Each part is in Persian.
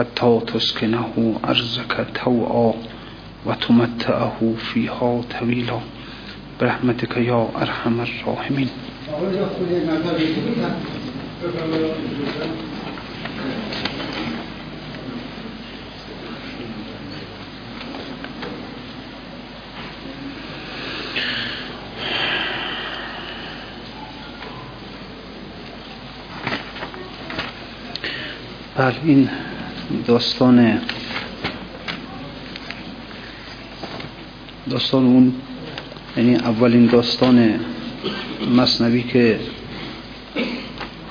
حتى تسكنه أرزك توعا وتمتعه فيها طويلا. برحمتك يا أرحم الراحمين. بله این داستان داستان اون یعنی اولین داستان مصنوی که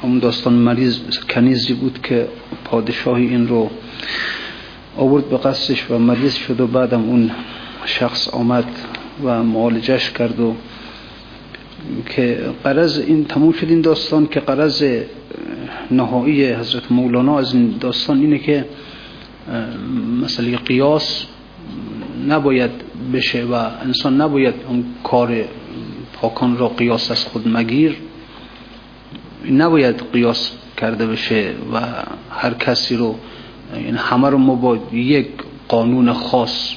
همون داستان مریض کنیزی بود که پادشاهی این رو آورد به قصدش و مریض شد و بعدم اون شخص آمد و معالجش کرد و که قرض این تموم شد این داستان که قرض نهایی حضرت مولانا از این داستان اینه که مسئله قیاس نباید بشه و انسان نباید اون کار پاکان را قیاس از خود مگیر نباید قیاس کرده بشه و هر کسی رو یعنی همه رو ما با یک قانون خاص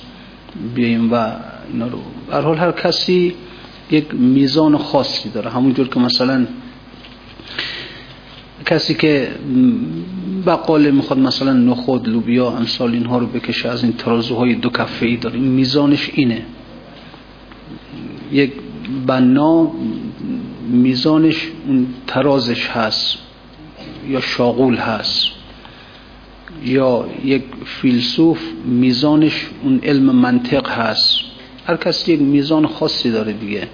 بیاییم و اینا رو. هر حال هر کسی یک میزان خاصی داره. همونجور که مثلا کسی که بقاله می‌خواد مثلا نخود لوبیا امثال اینها رو بکشه از این ترازوهای دو کفه ای داره میزانش اینه. یک بنا میزانش اون ترازش هست یا شاغول هست. یا یک فیلسوف میزانش اون علم منطق هست. هر کسی یک میزان خاصی داره دیگه.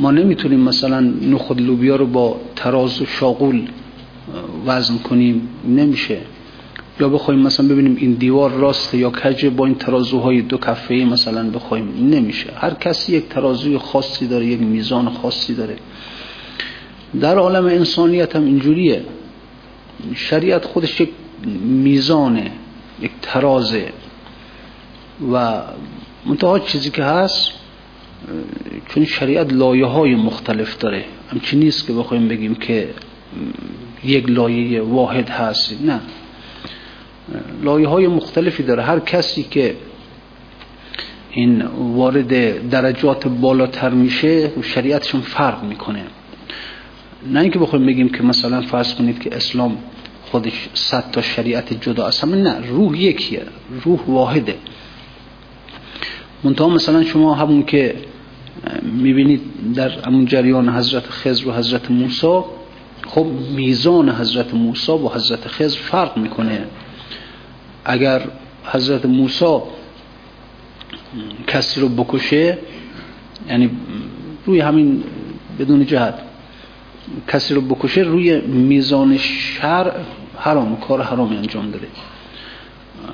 ما نمی‌تونیم مثلا نخود لوبیا رو با تراز و شاغول وزن کنیم. نمیشه. یا بخوایم مثلا ببینیم این دیوار راسته یا کجه با این ترازوهای دو کفه مثلا بخوایم. نمیشه. هر کسی یک ترازوی خاصی داره یک میزان خاصی داره. در عالم انسانیت هم اینجوریه. شریعت خودش یک میزانه یک ترازه. و منتها چیزی که هست چون شریعت لایه های مختلف داره. همچی نیست که بخوایم بگیم که یک لایه واحد هست. نه. لایه های مختلفی داره. هر کسی که این وارد درجات بالاتر میشه شریعتشون فرق می‌کنه. نه اینکه بخوایم بگیم که مثلا فرض کنید که اسلام خودش صد تا شریعت جدا است. نه روح یکیه. روح واحده. منتها مثلا شما همون که می‌بینید در همون جریان حضرت خضر و حضرت موسی خب میزان حضرت موسی و حضرت خضر فرق می‌کنه. اگر حضرت موسی کسی رو بکشه یعنی روی همین بدون جهت کسی رو بکشه روی میزان شر حرام کار حرامی انجام داره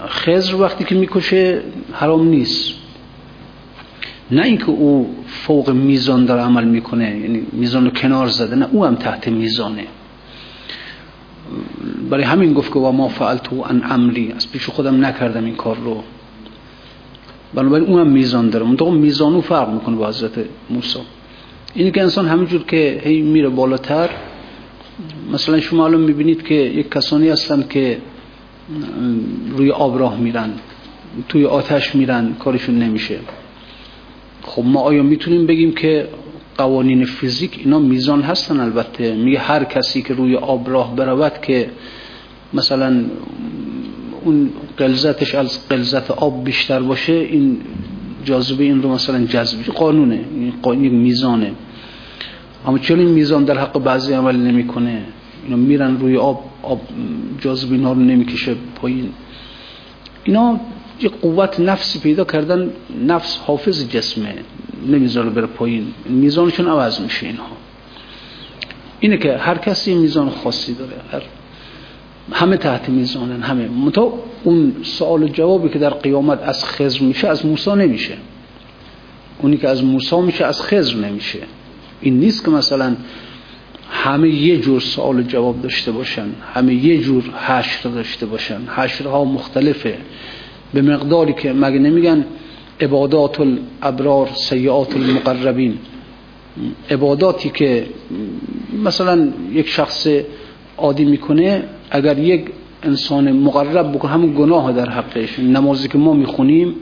خضر وقتی که می‌کشه حرام نیست. نه اینکه او فوق میزان داره عمل می‌کنه یعنی میزان رو کنار زده نه او هم تحت میزانه. برای همین گفت که و ما فعلتو ان امری از پیش خودم نکردم این کار رو. بنابراین اون هم میزان داره. منطقه میزانو فرق می‌کنه با حضرت موسی. اینی که انسان همینجور که هی میره بالاتر مثلا شما الان می‌بینید که یک کسانی هستن که روی آب راه میرن توی آتش میرن کارشون نمیشه. خب ما آیا می‌تونیم بگیم که قوانین فیزیک اینا میزان هستن؟ البته میگه هر کسی که روی آب راه برود که مثلا اون قلزتش از قلزت آب بیشتر باشه این جاذبه این رو مثلا جذب قانونه این میزانه. اما چون این میزان در حق بعضی عمل نمی‌کنه؟ اینا میرن روی آب آب جاذبه اینا رو نمی‌کشه پایین. اینا یه قوت نفسی پیدا کردن نفس حافظ جسمه. نمی‌ذاره بره پایین. میزانشون عوض میشه اینها. اینه که هر کسی میزان خاصی داره. هر همه تحت میزانن همه. متا اون سوال و جوابی که در قیامت از خزر میشه از موسی نمیشه. اونی که از موسی میشه از خزر نمیشه. این نیست که مثلا همه یه جور سوال و جواب داشته باشن همه یه جور حشر داشته باشن. حشرها مختلفه. به مقداری که مگه نمیگن عبادات الابرار سیعات المقربین عباداتی که مثلا یک شخص عادی می‌کنه اگر یک انسان مقرب بکنه همون گناه در حقش. نمازی که ما می‌خونیم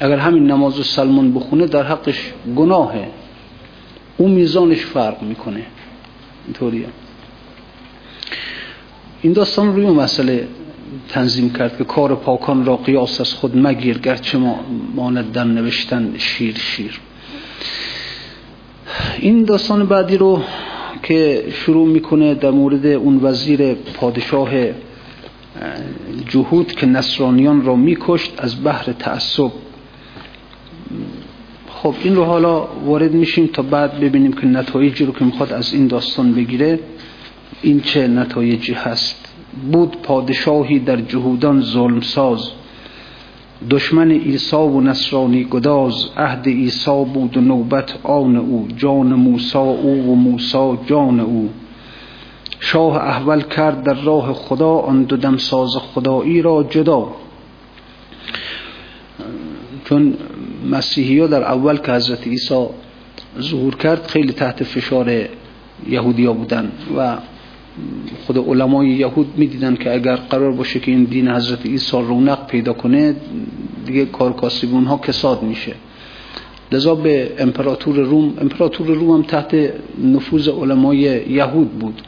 اگر همین نماز سلمان بخونه در حقش گناهه. اون میزانش فرق می‌کنه. اینطوریه. این داستان روی مسئله تنظیم کرد که کار پاکان را قیاس از خود مگیر گرچه ما ماند در نوشتن شیر شیر. این داستان بعدی رو که شروع می‌کنه در مورد اون وزیر پادشاه جهود که نصرانیان را میکشت از بحر تعصب. خب این رو حالا وارد میشیم تا بعد ببینیم که نتایجی رو که می‌خواد از این داستان بگیره. این چه نتایجی هست؟ بود پادشاهی در جهودان ظلم ساز دشمن عیسی و نصرانی گداز عهد عیسی بود و نوبت آن او جان موسا او و موسا جان او. شاه احول کرد در راه خدا آن دو دمساز خدایی را جدا. چون مسیحی ها در اول که حضرت عیسی ظهور کرد خیلی تحت فشار یهودیا بودن و خود علمای یهود می‌دیدن که اگر قرار باشه که این دین حضرت عیسی رونق پیدا کنه دیگه کارکاسب اونها کساد میشه. لذا به امپراتور روم امپراتور روم هم تحت نفوذ علمای یهود بود.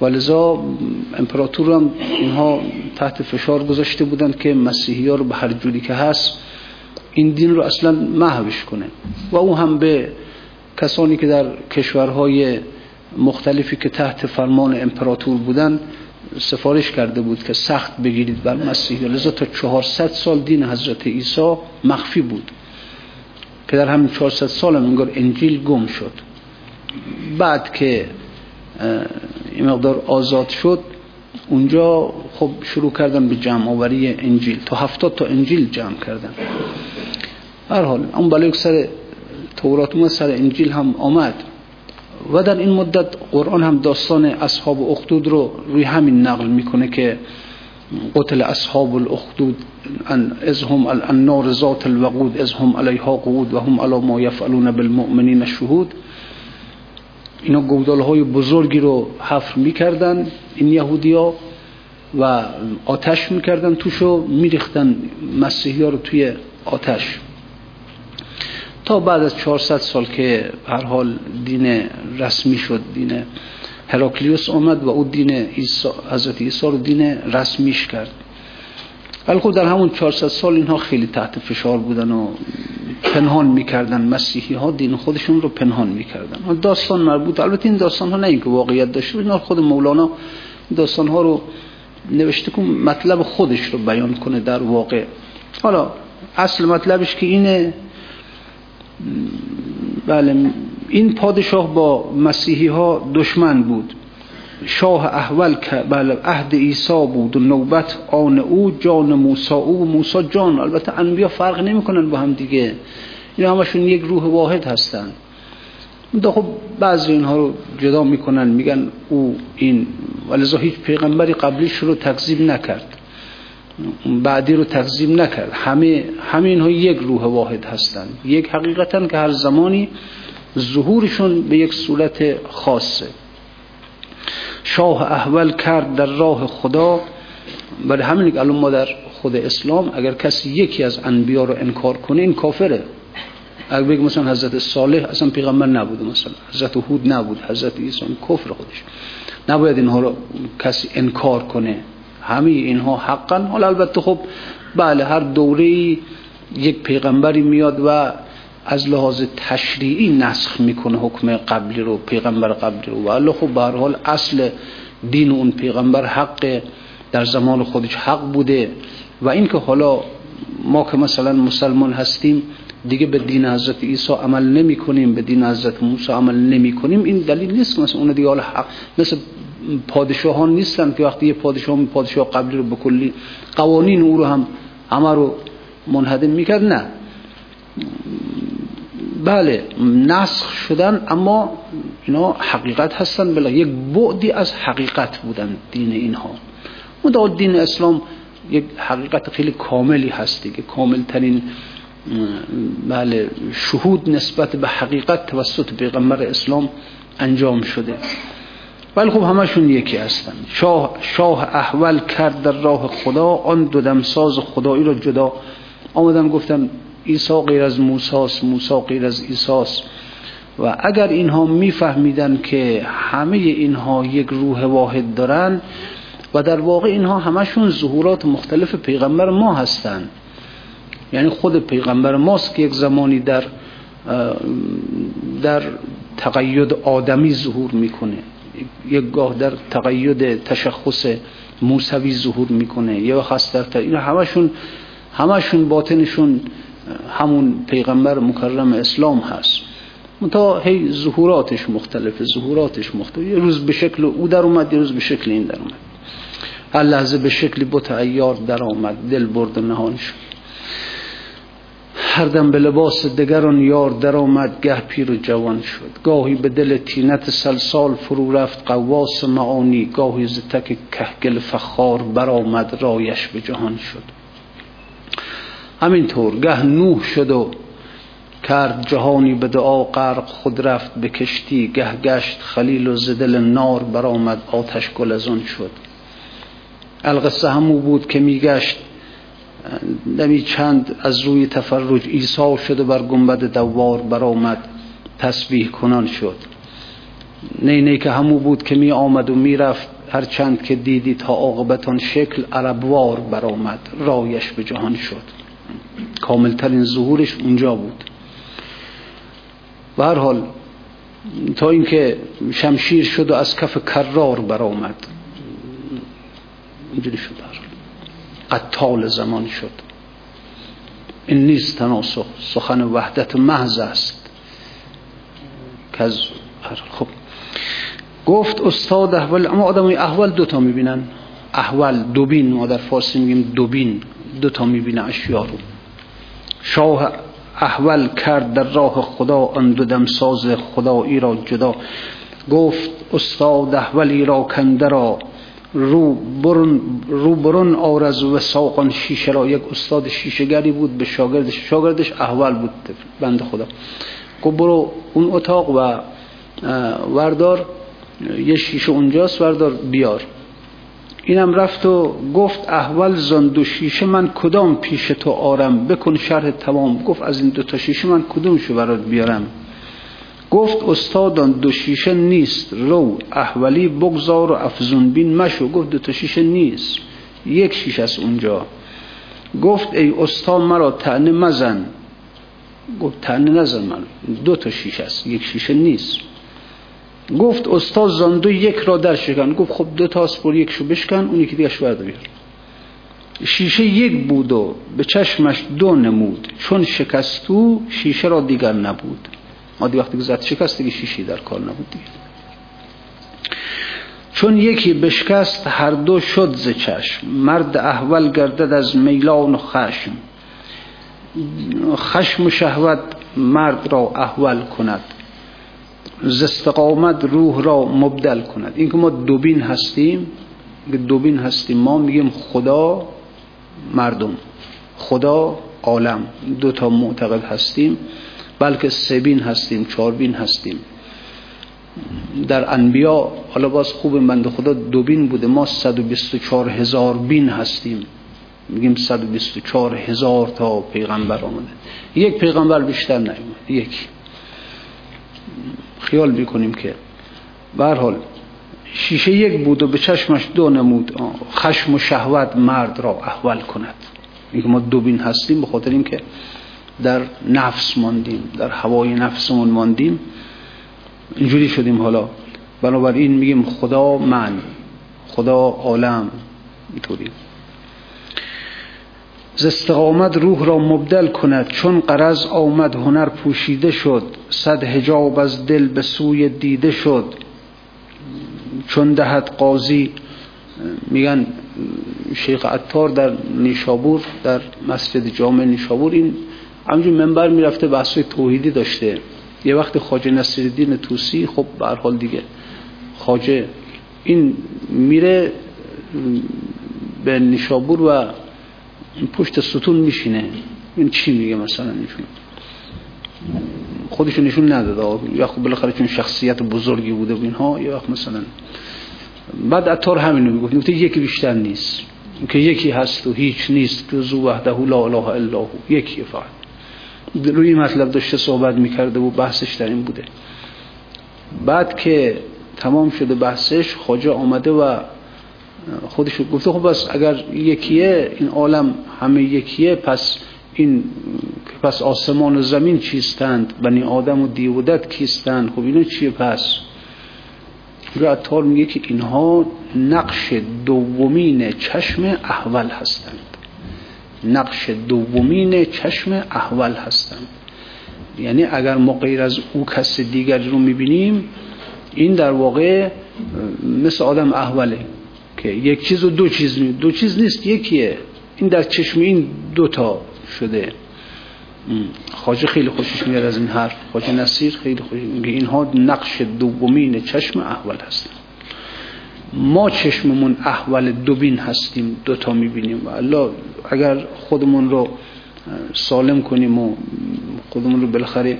و لذا امپراتور هم اینها تحت فشار گذاشته بودند که مسیحی ها رو به هر جوری که هست این دین رو اصلا محوش کنه. و او هم به کسانی که در کشورهای مختلفی که تحت فرمان امپراتور بودن سفارش کرده بود که سخت بگیرید بر مسیحی لذا تا 400 سال دین حضرت عیسی مخفی بود که در همین 400 سال هم انگار انجیل گم شد. بعد که این مقدار آزاد شد اونجا خب شروع کردن به جمع آوری انجیل. تا هفتاد تا انجیل جمع کردن. هر حال اون بلای سر تورات سر انجیل هم آمد. و در این مدت قرآن هم داستان اصحاب اخدود رو روی همین نقل می‌کنه که قتل اصحاب الاخدود از هم النار ذات الوقود از هم علیها قود و هم علی ما یفعلون بالمؤمنین شهود. اینا گودال های بزرگی رو حفر می‌کردن این یهودی ها و آتش می‌کردن توشو میریختن مسیحی ها رو توی آتش. تا بعد از 400 سال که هر حال دین رسمی شد دین هراکلیوس آمد و او دین ایسا حضرت عیسی رو دین رسمیش کرد. ولی خب در همون 400 سال اینها خیلی تحت فشار بودن و پنهان می‌کردن. مسیحی ها دین خودشون رو پنهان می‌کردن. داستان مربوط البته این داستان ها نه اینکه واقعیت داشته اینا خود مولانا داستان ها رو نوشته کن مطلب خودش رو بیان کنه در واقع. حالا اصل مطلبش که اینه بله این پادشاه با مسیحی ها دشمن بود. شاه احول که بله عهد عیسی بود و نوبت آن او جان موسی او. و موسی جان البته انبیا فرق نمی‌کنن با هم دیگه. این همشون یک روح واحد هستن. دا خب بعضی اینها رو جدا می‌کنن میگن او این ولذا هیچ پیغمبری قبلیش رو تکذیب نکرد. بعدی رو تقزیم نکرد. همه همه اینها یک روح واحد هستند یک حقیقتا که هر زمانی ظهورشون به یک صورت خاصه. شاه احول کرد در راه خدا. برای همین که الان ما در خود اسلام اگر کسی یکی از انبیا رو انکار کنه این کافره. اگر بگه مثلا حضرت صالح اصلا پیغمبر نبوده مثلا حضرت هود نبود حضرت عیسی کفر خودش. نباید اینها رو کسی انکار کنه. همه اینها حقا. حالا البته خب بله هر دوره یک پیغمبری میاد و از لحاظ تشریعی نسخ می‌کنه حکم قبلی رو پیغمبر قبلی رو. ولی خب به حال اصل دین اون پیغمبر حق در زمان خودش حق بوده. و اینکه حالا ما که مثلا مسلمان هستیم دیگه به دین حضرت عیسی عمل نمی کنیم به دین حضرت موسی عمل نمی کنیم این دلیل نیست. مثلا اون دیگه حالا حق مثل پادشاهان نیستن که وقتی یه پادشاه پادشاه قبلی رو بکلی قوانین او رو هم همه رو منهدم می‌کرد نه. بله نسخ شدن اما اینا حقیقت هستن. بلا یک بعدی از حقیقت بودن دین اینها. مدال دین اسلام یک حقیقت خیلی کاملی هستی که کامل ترین بله شهود نسبت به حقیقت توسط پیغمبر اسلام انجام شده. ولی خب همشون یکی هستن. شاه, شاه احول کرد در راه خدا آن دو دمساز خدایی را جدا آمدن گفتن عیسی غیر از موساس موسا غیر از عیساس و اگر اینها میفهمیدن که همه اینها یک روح واحد دارن و در واقع اینها همشون ظهورات مختلف پیغمبر ما هستند یعنی خود پیغمبر ماست که یک زمانی در در تقید آدمی ظهور می‌کنه. یک گاه در تقید تشخص موسوی ظهور می‌کنه. یا خاص در این همشون همشون باطنشون همون پیغمبر مکرم اسلام هست. تا هی ظهوراتش مختلفه ظهوراتش مختلف یه روز به شکل او در اومد یه روز به شکل این در اومد. هر لحظه به شکلی بت ایار در آمد دل برد و هر دم به لباس دگران یار در آمد گه پیر و جوان شد. گاهی به دل تینت سلسال فرو رفت قواس معانی گاهی ز تک کهگل فخار برآمد رایش به جهان شد. همینطور گه نوح شد و کرد جهانی به دعا غرق خود رفت به کشتی گه گشت خلیل و زدل نار برآمد آتش گل از آن شد. القصه همو بود که میگشت دمی چند از روی تفرج. ایسا شد و بر گنبد دوار برآمد. تسبیح کنان شد. نه نه که همو بود که می آمد و می رفت. هر چند که دیدی تا عاقبتان شکل عربوار برآمد. رایش به جهان شد. کاملترین ظهورش اونجا بود. و هر حال تا اینکه شمشیر شد و از کف کرار برآمد. اینجوری شد قتال زمان شد. این نیست تناسخ. سخن وحدت محض است. که خب. گفت استاد احوال اما آدم احوال دوتا می‌بینن. احوال دوبین ما در فارسی میگیم دوبین. دوتا می‌بینه اشیا رو. شاه احول کرد در راه خدا آن دو دمساز خدایی را جدا. گفت استاد احولی را کنده را رو برون, رو برون آرز و ساقان شیشه را یک استاد شیشهگری بود به شاگردش شاگردش احول بود بند خدا. گفت برو اون اتاق و وردار یه شیشه اونجاست وردار بیار. اینم رفت و گفت احول زن دو شیشه من کدام پیش تو آرم؟ بکن شرح تمام. گفت از این دو تا شیشه من کدومشو برات بیارم؟ گفت استادان دو شیشه نیست رو احولی بگذار و افزون بین مشو. گفت دو تا شیشه نیست یک شیشه است اونجا. گفت ای استاد مرا تعنه مزن. گفت تعنه نزن من دو تا شیشه است یک شیشه نیست. گفت استاد زاندو یک را در شکن. گفت خب دو تا اسپور یک شو بشکن اون یکی دیگه شو بیار شیشه یک بود و به چشمش دو نمود. چون شکستو شیشه را دیگر نبود. عادی وقتی که زد شکست دیگه شیشی در کار نبود دیگه. چون یکی بشکست هر دو شد ز چشم. مرد احول گردد از میلان و خشم. خشم و شهوت مرد را احول کند. ز استقامت روح را مبدل کند. این که ما دوبین هستیم دوبین هستیم ما میگیم خدا مردم خدا عالم. دو تا معتقد هستیم. بلکه سبین هستیم چاربین هستیم. در انبیا حالا باز خوب بنده خدا دوبین بوده. ما 124 هزار بین هستیم. میگیم 124 هزار تا پیغمبر آمده. یک پیغمبر بیشتر نیومد. یک. خیال می‌کنیم که به حال شیشه یک بود و به چشمش دو نمود. خشم و شهوت مرد را احول کند. اینکه ما دوبین هستیم به خاطر اینکه در نفس ماندیم در هوای نفسمون ماندیم. اینجوری شدیم حالا. بنابراین میگیم خدا من خدا عالم اینطوری. ز استقامت روح را مبدل کند. چون قرض آمد هنر پوشیده شد. صد هجاب از دل به سوی دیده شد. چون دهد قاضی میگن شیخ عطار در نیشابور در مسجد جامع نیشابور این همجور منبر می‌رفته بحث توحیدی داشته. یه وقت خاجه نصیرالدین توسی خب به حال دیگه خاجه این میره به نیشابور و پشت ستون میشینه. این چی میگه مثلا ایشون خودشون نشون نداده. یا خب بالاخره چون شخصیت بزرگی بوده و اینها یا وقت مثلا بعد اتار همینو می‌گفت. نکته یکی بیشتر نیست. که یکی هست و هیچ نیست که زو وحده لا اله الا هو. یکی فقط. روی مطلب داشته صحبت می‌کرده و بحثش در این بوده. بعد که تمام شده بحثش خواجه آمده و خودش گفته خب بس اگر یکیه این عالم همه یکیه پس این پس آسمان و زمین چیستند؟ بنی آدم و دیودت کیستند؟ خب اینو چیه پس؟ رو اتار میگه که اینها نقش دومین چشم احول هستند. نقش دومین چشم احول هستند یعنی اگر ما غیر از او کس دیگر رو می‌بینیم این در واقع مثل آدم احوله که یک چیز و دو چیز می دو چیز نیست یکیه. این در چشم این دوتا شده. خواجه خیلی خوشش میاد از این حرف. خواجه نصیر خیلی خوش میگه اینها نقش دومین چشم احول هستن. ما چشممون احول دوبین هستیم دوتا می‌بینیم. و الله اگر خودمون رو سالم کنیم و خودمون رو بالاخره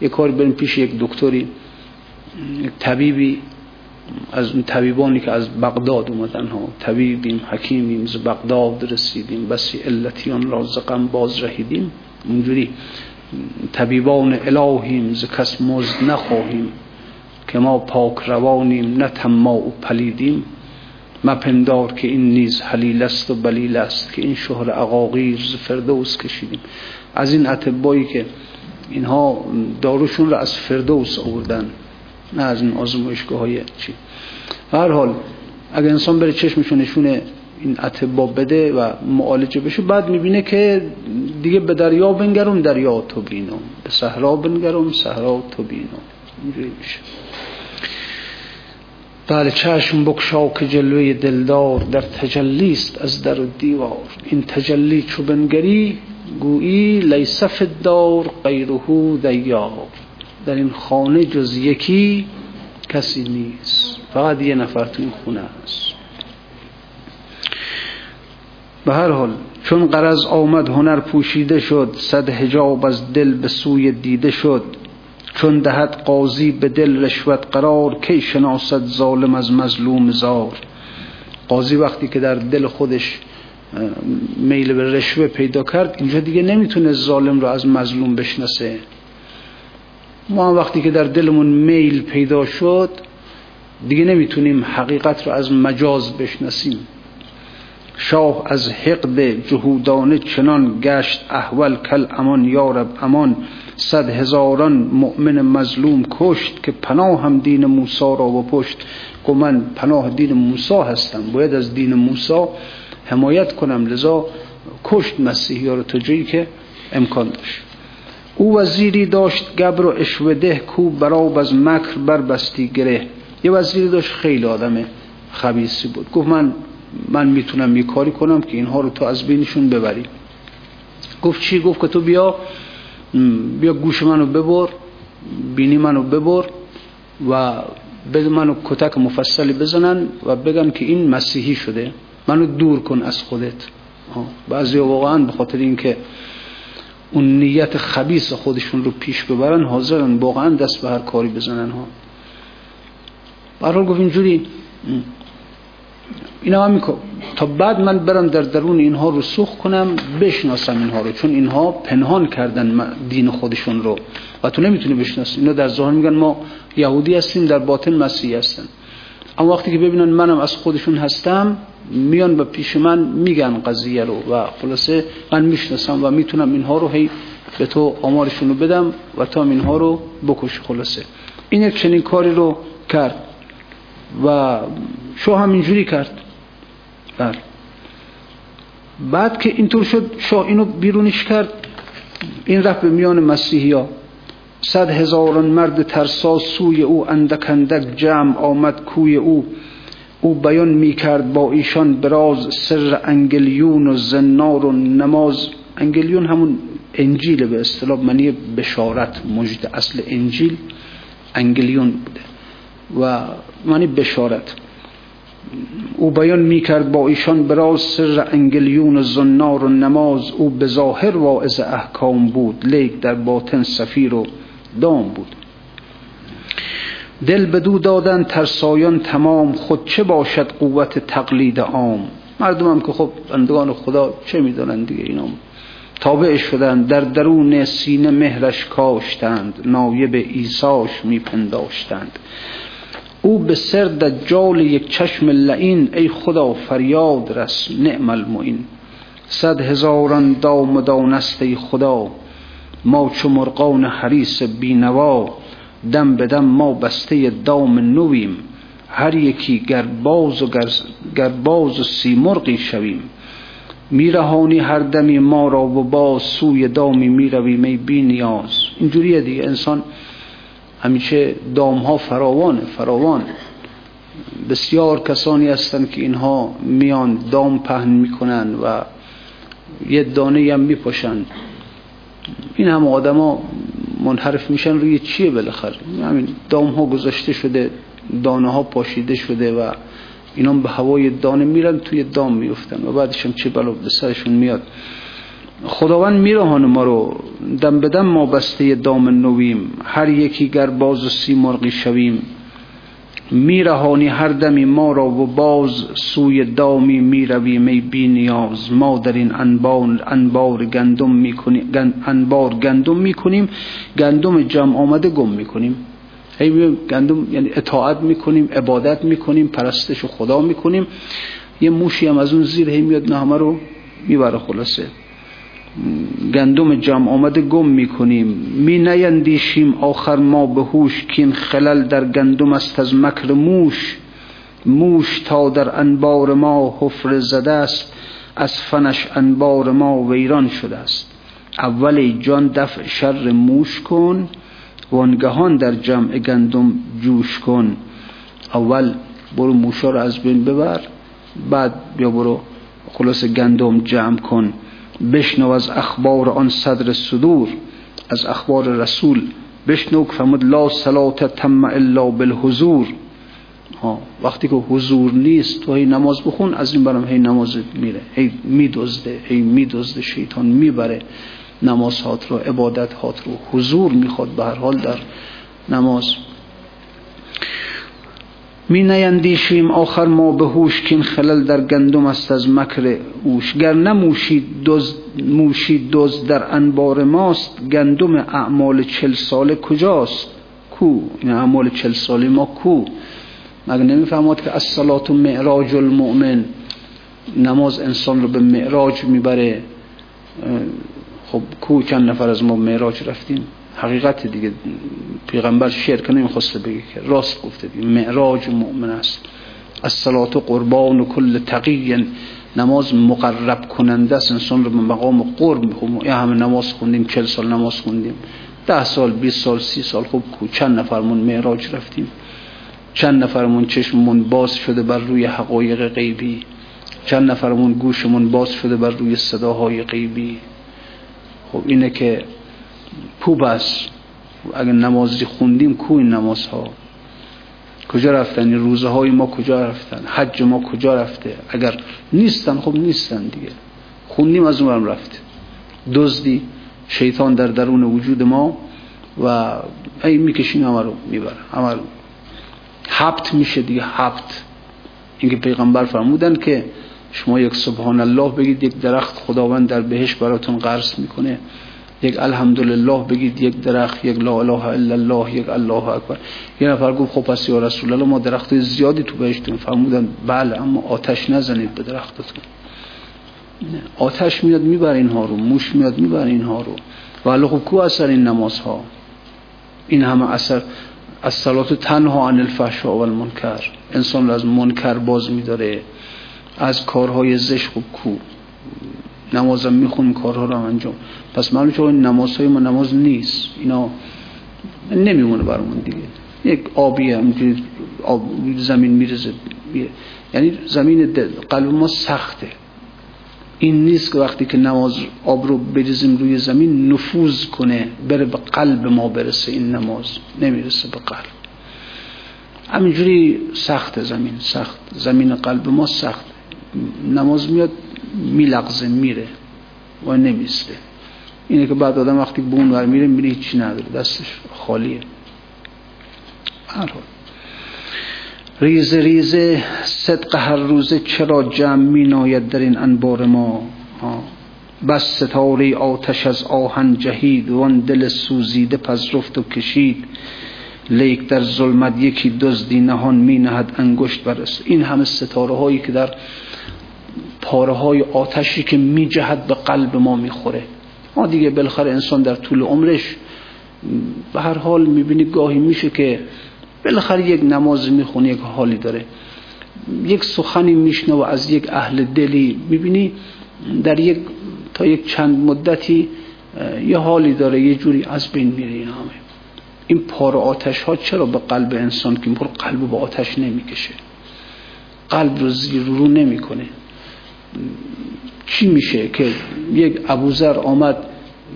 یک کار بریم پیش یک دکتری طبیبی از اون طبیبانی که از بغداد اومدن ها. طبیبیم حکیمیم ز بغداد رسیدیم. بسی علتیان را زقم باز رهیدیم. اونجوری طبیبان الهیم ز کس مزد نخواهیم. که ما پاک روانیم نه تما و پلیدیم. مپندار که این نیز حلیل است و بلیل است که این شهر اقاقیر ز فردوس کشیدیم. از این اتبایی که اینها داروشون را از فردوس آوردن نه از این آزمایشگاه های چی هر حال اگر انسان بره چشمشو نشونه این اتبا بده و معالجه بشه بعد می‌بینه که دیگه به دریا بنگرم دریا تو بینم به صحرا بنگرم صحرا تو بینم اینجوری میشه. بله چشم بکشا که جلوه دلدار در تجلیست از در و دیوار. این تجلی چو بنگری گویی لیسف دار غیرهو دیار. در این خانه جز یکی کسی نیست. فقط یه نفر تو این خونه هست به هر حال چون قرض آمد هنر پوشیده شد صد هجاب از دل به سوی دیده شد. چون دهد قاضی به دل رشوت قرار کی شناسد ظالم از مظلوم زار؟ قاضی وقتی که در دل خودش میل به رشوه پیدا کرد اینجا دیگه نمی‌تونه ظالم رو از مظلوم بشناسه. ما وقتی که در دلمون میل پیدا شد دیگه نمی‌تونیم حقیقت رو از مجاز بشناسیم. شاه از حقد جهودانه چنان گشت احول کل امان یارب امان. صد هزاران مؤمن مظلوم کشت که پناه هم دین موسا را و پشت که من پناه دین موسا هستم باید از دین موسا حمایت کنم. لذا کشت مسیحی ها رو تا جایی که امکان داشت. او وزیری داشت گبر و اشوده کو براب از مکر بربستی گره. یه وزیری داشت خیلی آدم خبیسی بود. گفت من من می‌تونم یه کاری کنم که اینها رو تو از بینشون ببری. گفت چی؟ گفت که تو بیا بیا گوش منو ببر بینی منو ببر و بده منو کتک مفصلی بزنن و بگن که این مسیحی شده. منو دور کن از خودت. بعضی واقعا به خاطر اینکه اون نیت خبیث خودشون رو پیش ببرن حاضرن واقعا دست به هر کاری بزنن. ها. برحال گفت اینجوری اینا هم تا بعد من برم در درون اینها رو سوخ کنم بشناسم اینها رو. چون اینها پنهان کردن دین خودشون رو. و تو نمی‌تونی بشناسی. اینا در ظاهر میگن ما یهودی هستیم در باطن مسیحی هستن. اما وقتی که ببینن منم از خودشون هستم میان به پیش من میگن قضیه رو. و خلاصه من می‌شناسم و می‌تونم اینها رو هی به تو آمارشون رو بدم و تا اینها رو بکش خلاصه. این چنین کاری رو کرد. و شاه هم اینجوری کرد. بله. بعد که اینطور شد شاه اینو بیرونش کرد. این رفت به میان مسیحی ها. صد هزاران مرد ترسا سوی او اندک اندک جمع آمد کوی او. او بیان می کرد با ایشان به راز سر انگلیون و زنار و نماز. انگلیون همون انجیل به اصطلاح معنی بشارت مجد اصل انجیل انگلیون بوده و معنی بشارت. او بیان می کرد با ایشان به راز سر انگلیون زنار و نماز او به ظاهر واعظ احکام بود لیک در باطن سفیر و دام بود. دل بدو دادن ترسایان تمام خود چه باشد قوت تقلید عام؟ مردم هم که خب بندگان خدا چه می‌دانند دیگه اینا؟ تابع شدن در درون سینه مهرش کاشتند نایب ایساش میپنداشتند. او به سر دجال یک چشم لعین ای خدا فریاد رس نعم المعین. صد هزاران دام دانست ای خدا ما چو مرغان حریس بینوا دم به دم ما بسته دام نویم. هر یکی گر باز و گر باز و سیمرغی شویم. میرهانی هر دمی ما را و باز سوی دامی می‌رویم ای بی نیاز. اینجوریه دیگه انسان. همیشه دام ها فراوانه فراوان. بسیار کسانی هستند که اینها میان دام پهن می‌کنن و یه دانه هم میپاشن. این هم آدما منحرف میشن روی چیه بالاخره؟ همین دام ها گذاشته شده دانه ها پاشیده شده و اینا به هوای دانه میرن توی دام میفتن و بعدش هم چه بلا به سرشون میاد. خداوند میرهان ما رو دم بدم ما بسته دام نویم. هر یکی گر باز سی مرغی شویم. میرهانی هر دمی ما را و باز سوی دامی می‌رویم ای بی نیاز. ما در این انبار, انبار گندم می‌کنیم انبار گندم می‌کنیم. گندم جمع آمده گم می‌کنیم. هی گندم یعنی اطاعت می‌کنیم عبادت می‌کنیم پرستش خدا می‌کنیم. یه موشی هم از اون زیر هی میاد نه همه رو می‌بره خلاصه. گندم جمع آمده گم می‌کنیم. می نیندیشیم. آخر ما به هوش کین خلل در گندم است از مکر موش. موش تا در انبار ما حفر زده است. از فنش انبار ما ویران شده است. اول جان دفع شر موش کن. وانگهان در جمع گندم جوش کن. اول برو موشا رو از بین ببر. بعد بیا برو خلاص گندم جمع کن. بشنو از اخبار آن صدر صدور از اخبار رسول بشنو که فهمد لا صلات تم الا بالحضور. ها وقتی که حضور نیست تو هی نماز بخون از این برم هی نماز میره هی میدزده هی میدزده شیطان می‌بره. نماز هات رو عبادت هات رو حضور می‌خواد به هر حال در نماز. می نیندیشیم آخر ما به هوش کین خلل در گندم است از مکر اوش. گر نموشید دوز موشید دوز در انبار ماست گندم اعمال چل ساله کجاست؟ کو؟ این اعمال چل ساله ما کو؟ مگه نمی‌فهمد که از معراج المؤمن؟ نماز انسان رو به معراج می‌بره. خب کو چند نفر از ما معراج رفتیم؟ حقیقت دیگه پیغمبر شعر که نمی‌خواسته بگه که. راست گفته دیگه. معراج مؤمن است. از و قربان و کل تقی. نماز مقرب کننده است. انسان رو به مقام قرب یا همه نماز خوندیم چل سال نماز خوندیم. ده سال بیست سال سی سال. خب کو چند نفرمون معراج رفتیم؟ چند نفرمون چشممون باز شده بر روی حقایق غیبی؟ چند نفرمون گوشمون باز شده بر روی صداهای غیبی؟ خب اینه که کو بس اگر نمازی خوندیم کو این نمازها؟ کجا رفتن؟ این روزه های ما کجا رفتن؟ حج ما کجا رفته؟ اگر نیستن خب نیستن دیگه. خوندیم از اونم رفته دزدی شیطان در درون وجود ما و ای می‌کشین همه رو می‌بره همه رو. حبت میشه دیگه حبت اینکه پیغمبر فرمودن که شما یک سبحان الله بگید یک درخت خداوند در بهش براتون قرض می‌کنه. یک الحمدلله بگید یک درخت یک لا اله الا الله یک الله اکبر. یه نفر گفت خب پس یا رسول الله ما درخت زیادی تو بهشتیم فرمودن. بله اما آتش نزنید به درختتون. آتش میاد می‌بره اینها رو. موش میاد می‌بره اینها رو. ولی خب کو اثر این نماز ها این همه اثر از صلات تنها عن الفحشاء و المنکر انسان رو از منکر باز میداره. از کارهای زشت خوب کو؟ نمازم می‌خونیم کارها رو هم انجام. پس معلوم شد این نمازهای ما نماز نیست. اینا نمیمونه برامون دیگه. یک آبی همینجوری آب زمین میرزه یعنی زمین قلب ما سخته. این نیست که وقتی که نماز آب رو بریزیم روی زمین نفوذ کنه بره به قلب ما برسه این نماز. نمی‌رسه به قلب. همینجوری سخت زمین. سخت. زمین قلب ما سخت. نماز میاد میلغزه میره و نمیسته. اینه که بعد آدم وقتی به اون میره میره هیچی نداره. دستش خالیه. حال. ریز ریز صدق هر روزه چرا جمع می ناید در این انبار ما؟ بس ستاره آتش از آهن جهید وان دل سوزیده پذرفت و کشید. لیک در ظلمت یکی دزدی نهان می نهد انگشت برس. این همه ستاره هایی که در پاره های آتشی که می جهد به قلب ما می خوره ما دیگه بالاخره انسان در طول عمرش به هر حال می‌بینی گاهی میشه که بالاخره یک نماز می‌خونه یک حالی داره. یک سخنی میشنه و از یک اهل دلی می‌بینی در یک تا یک چند مدتی یه حالی داره یه جوری از بین میره این همه. این پار آتش ها چرا به قلب انسان که میخور قلب با آتش نمی‌کشه؟ قلب رو زیر رو نمی‌کنه. چی میشه که یک ابوذر آمد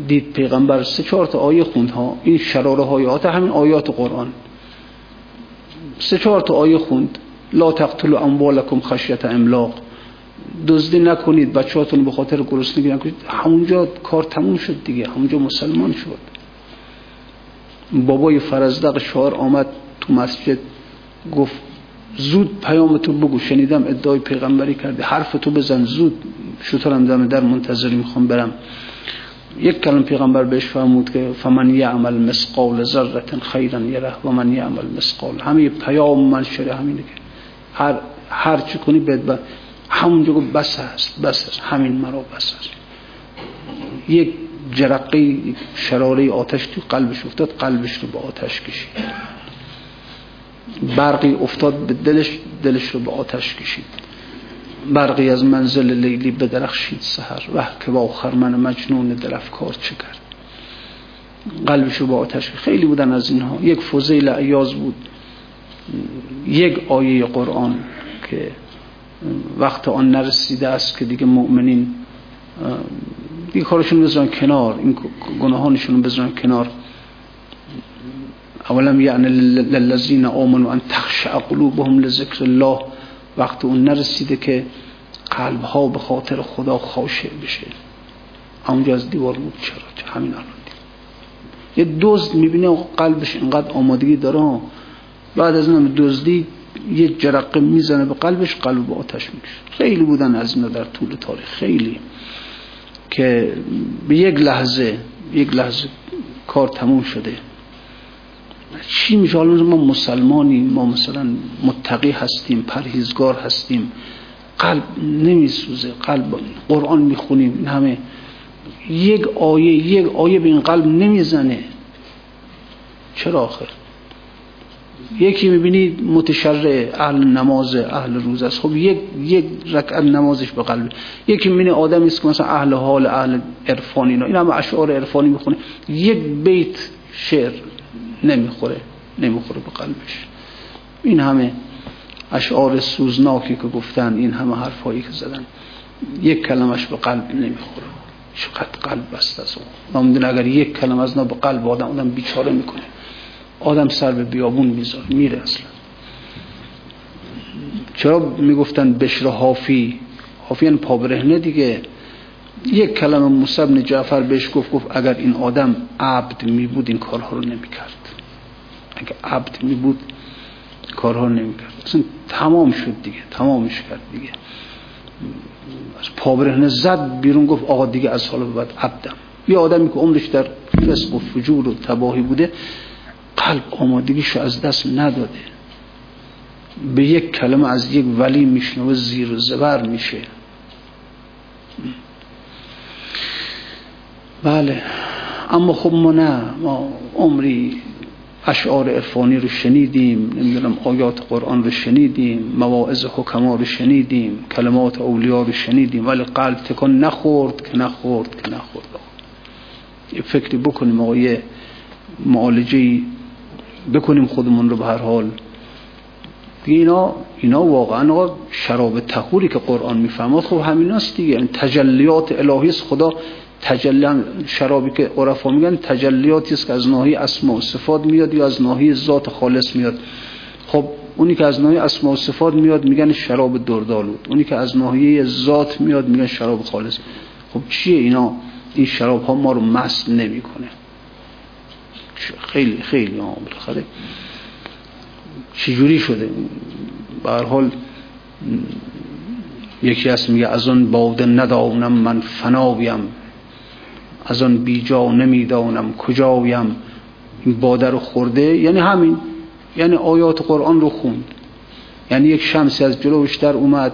دید پیغمبر سه چهار تا آیه خوند ها این شراره های آتش همین آیات قرآن. سه چهار تا آیه خوند. لا تقتلوا اموالکم خشیت املاق. دزدی نکنید بچه‌هاتون به خاطر گرسنگی نکنید همونجا کار تموم شد دیگه. همونجا مسلمان شد. بابای فرزدق شعار آمد تو مسجد گفت زود پیام تو بگو. شنیدم ادعای پیغمبری کرده حرف تو بزن. زود. شطورم دم در منتظری می‌خوام برم. یک کلم پیغمبر بهش فرمود که فمن یعمل مسقال ذره خیرا یره و من یعمل مسقال همه پیام من شده همینه که هر هر چی کنی بد همونجا گفت بس هست بس هست همین مرا بس هست یک جرقه شراره آتش تو قلبش افتاد. قلبش رو به آتش کشید. برقی افتاد به دلش دلش رو به آتش کشید. برقی از منزل لیلی به درخشید سهر و که با خرمن مجنون دلفکار چه کرد؟ قلبشو با آتش خیلی بودن از اینها. یک فضیل عیاز بود. یک آیه قرآن که وقت آن نرسیده است که دیگه مؤمنین دیگه کارشون بذارن کنار. این گناهانشون بذارن کنار. اولم یعنی للذین آمنوا ان تخشع قلوبهم لذکر الله وقت اون نرسیده که قلب ها به خاطر خدا خاشع بشه. اونجا از دیوار بود. چرا؟ همین الان یه دزد می‌بینه قلبش اینقدر آمادگی داره. بعد از اون دزدی یه جرقه می‌زنه به قلبش قلب به آتش می‌کشه. خیلی بودن از اینا در طول تاریخ. خیلی. که به یک لحظه یک لحظه کار تموم شده. چی میشه؟ حالا ما مسلمانیم ما مثلا متقی هستیم پرهیزگار هستیم. قلب نمیسوزه قلب قرآن می‌خونیم این همه. یک آیه یک آیه به این قلب نمی‌زنه. چرا آخر یکی می‌بینید متشرع اهل نماز اهل روز است. خب یک یک رکعت نمازش به قلب. یکی می‌بینه آدمی است که مثلا اهل حال اهل عرفانی اینا. این هم اشعار عرفانی می‌خونه. یک بیت شعر. نمی‌خوره نمی‌خوره به قلبش. این همه اشعار سوزناکی که گفتن این همه حرفایی که زدن یک کلمش به قلب نمی‌خوره. چقدر قلب بست از اون. اگر یک کلمه از نا به قلب آدم آدم بیچاره می‌کنه. آدم سر به بیابون می‌ذاره میره اصلا. چرا می‌گفتن بشر حافی؟ حافی یعنی پابرهنه دیگه. یک کلمه موسی جعفر بهش گفت گفت اگر این آدم عبد می بود این کارها رو نمی کرد. اگر عبد می بود کارها رو نمی کرد. اصلا تمام شد دیگه تمامش کرد دیگه. از پابرهنه زد بیرون گفت آقا دیگه از حالا بعد عبدم. یه آدمی که عمرش در فسق و فجور و تباهی بوده قلب آمادگیشو از دست نداده. به یک کلمه از یک ولی میشنوه زیر و زبر میشه. بله. اما خب ما نه. ما عمری اشعار عرفانی رو شنیدیم نمی‌دونم آیات قرآن رو شنیدیم مواعظ حکما رو شنیدیم کلمات اولیا رو شنیدیم ولی قلب تکان نخورد که نخورد که نخورد. یه فکری بکنیم آقا یه معالجه بکنیم خودمون رو به هر حال. اینا اینا واقعا شراب تخوری که قرآن می‌فهمد خب همیناست دیگه. یعنی تجلیات الهی خدا تجلی شرابی که عرفا میگن تجلیاتی است که از ناحیه اسماء و صفات میاد یا از ناحیه ذات خالص میاد. خب اونی که از ناحیه اسماء و صفات میاد میگن شراب دردالود اونی که از ناحیه ذات میاد میگن شراب خالص. خب چیه اینا؟ این شراب ها ما رو مست نمی‌کنه. خیلی خیلی ها بالاخره چجوری شده؟ به هر حال یکی هست میگه از اون باده ندانم من فناویم. از آن بیجا نمی‌دانم کجایم. این باده خورده یعنی همین یعنی آیات قرآن رو خوند. یعنی یک شمسی از جلوش در اومد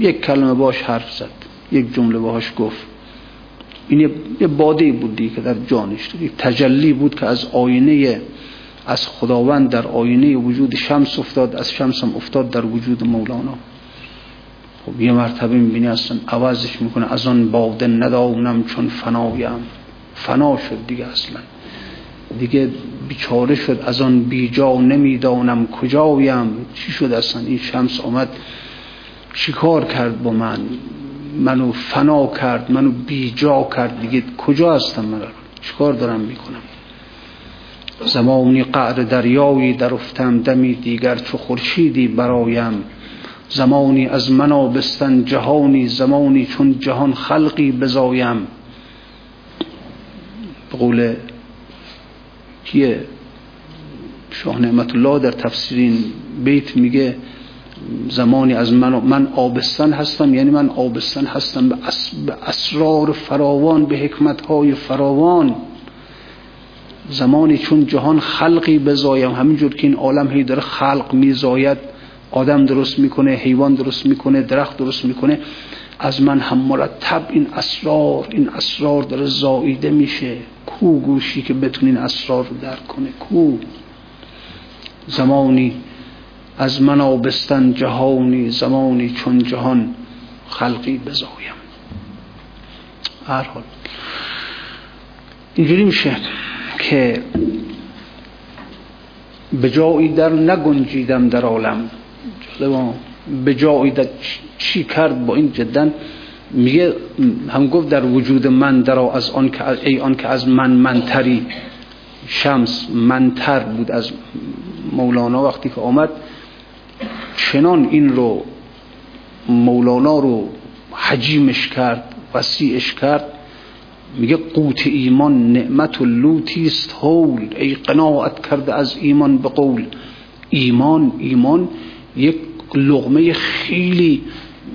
یک کلمه باش حرف زد یک جمله باش گفت. این یه باده بود که در جانش یک تجلی بود که از آینه از خداوند در آینه وجود شمس افتاد از شمس هم افتاد در وجود مولانا. خب یه مرتبه می‌بینی اصلا عوضش می‌کنه. از آن باده ندانم چون فنایم فنا شد دیگه اصلا. دیگه بیچاره شد. از آن بیجا نمی‌دانم کجایم. چی شد اصلا؟ این شمس آمد چیکار کرد با من؟ منو فنا کرد منو بیجا کرد. دیگه کجا هستم من؟ چیکار دارم می‌کنم؟ زمانی قعر دریایی در افتم. دمی دیگر چو خورشیدی برایم. زمانی از من آبستن جهانی زمانی چون جهان خلقی بزایم. به قول کیه؟ شاه نعمت الله در تفسیرین بیت میگه زمانی از من من آبستن هستم یعنی من آبستن هستم به, اسرار فراوان به حکمتهای فراوان. زمانی چون جهان خلقی بزایم همینجور که این عالم هی داره خلق میزاید. آدم درست می‌کنه حیوان درست می‌کنه درخت درست می‌کنه. از من هم مرتب این اسرار این اسرار داره زاییده میشه. کو گوشی که بتونه این اسرار رو درک کنه؟ کو؟ زمانی از من آبستن جهانی زمانی چون جهان خلقی بزایم. هر حال. اینجوری میشه که به جایی در نگنجیدم در عالم. به جایی در چی کرد با این جدا میگه هم گفت در وجود من در از آن که ای آن که از من منتری شمس منتر بود از مولانا وقتی که آمد چنان این رو مولانا رو حجیمش کرد وسیعش کرد میگه قوت ایمان نعمت و لوتیست هول ای قناعت کرده از ایمان به قول. ایمان ایمان یک لغمه خیلی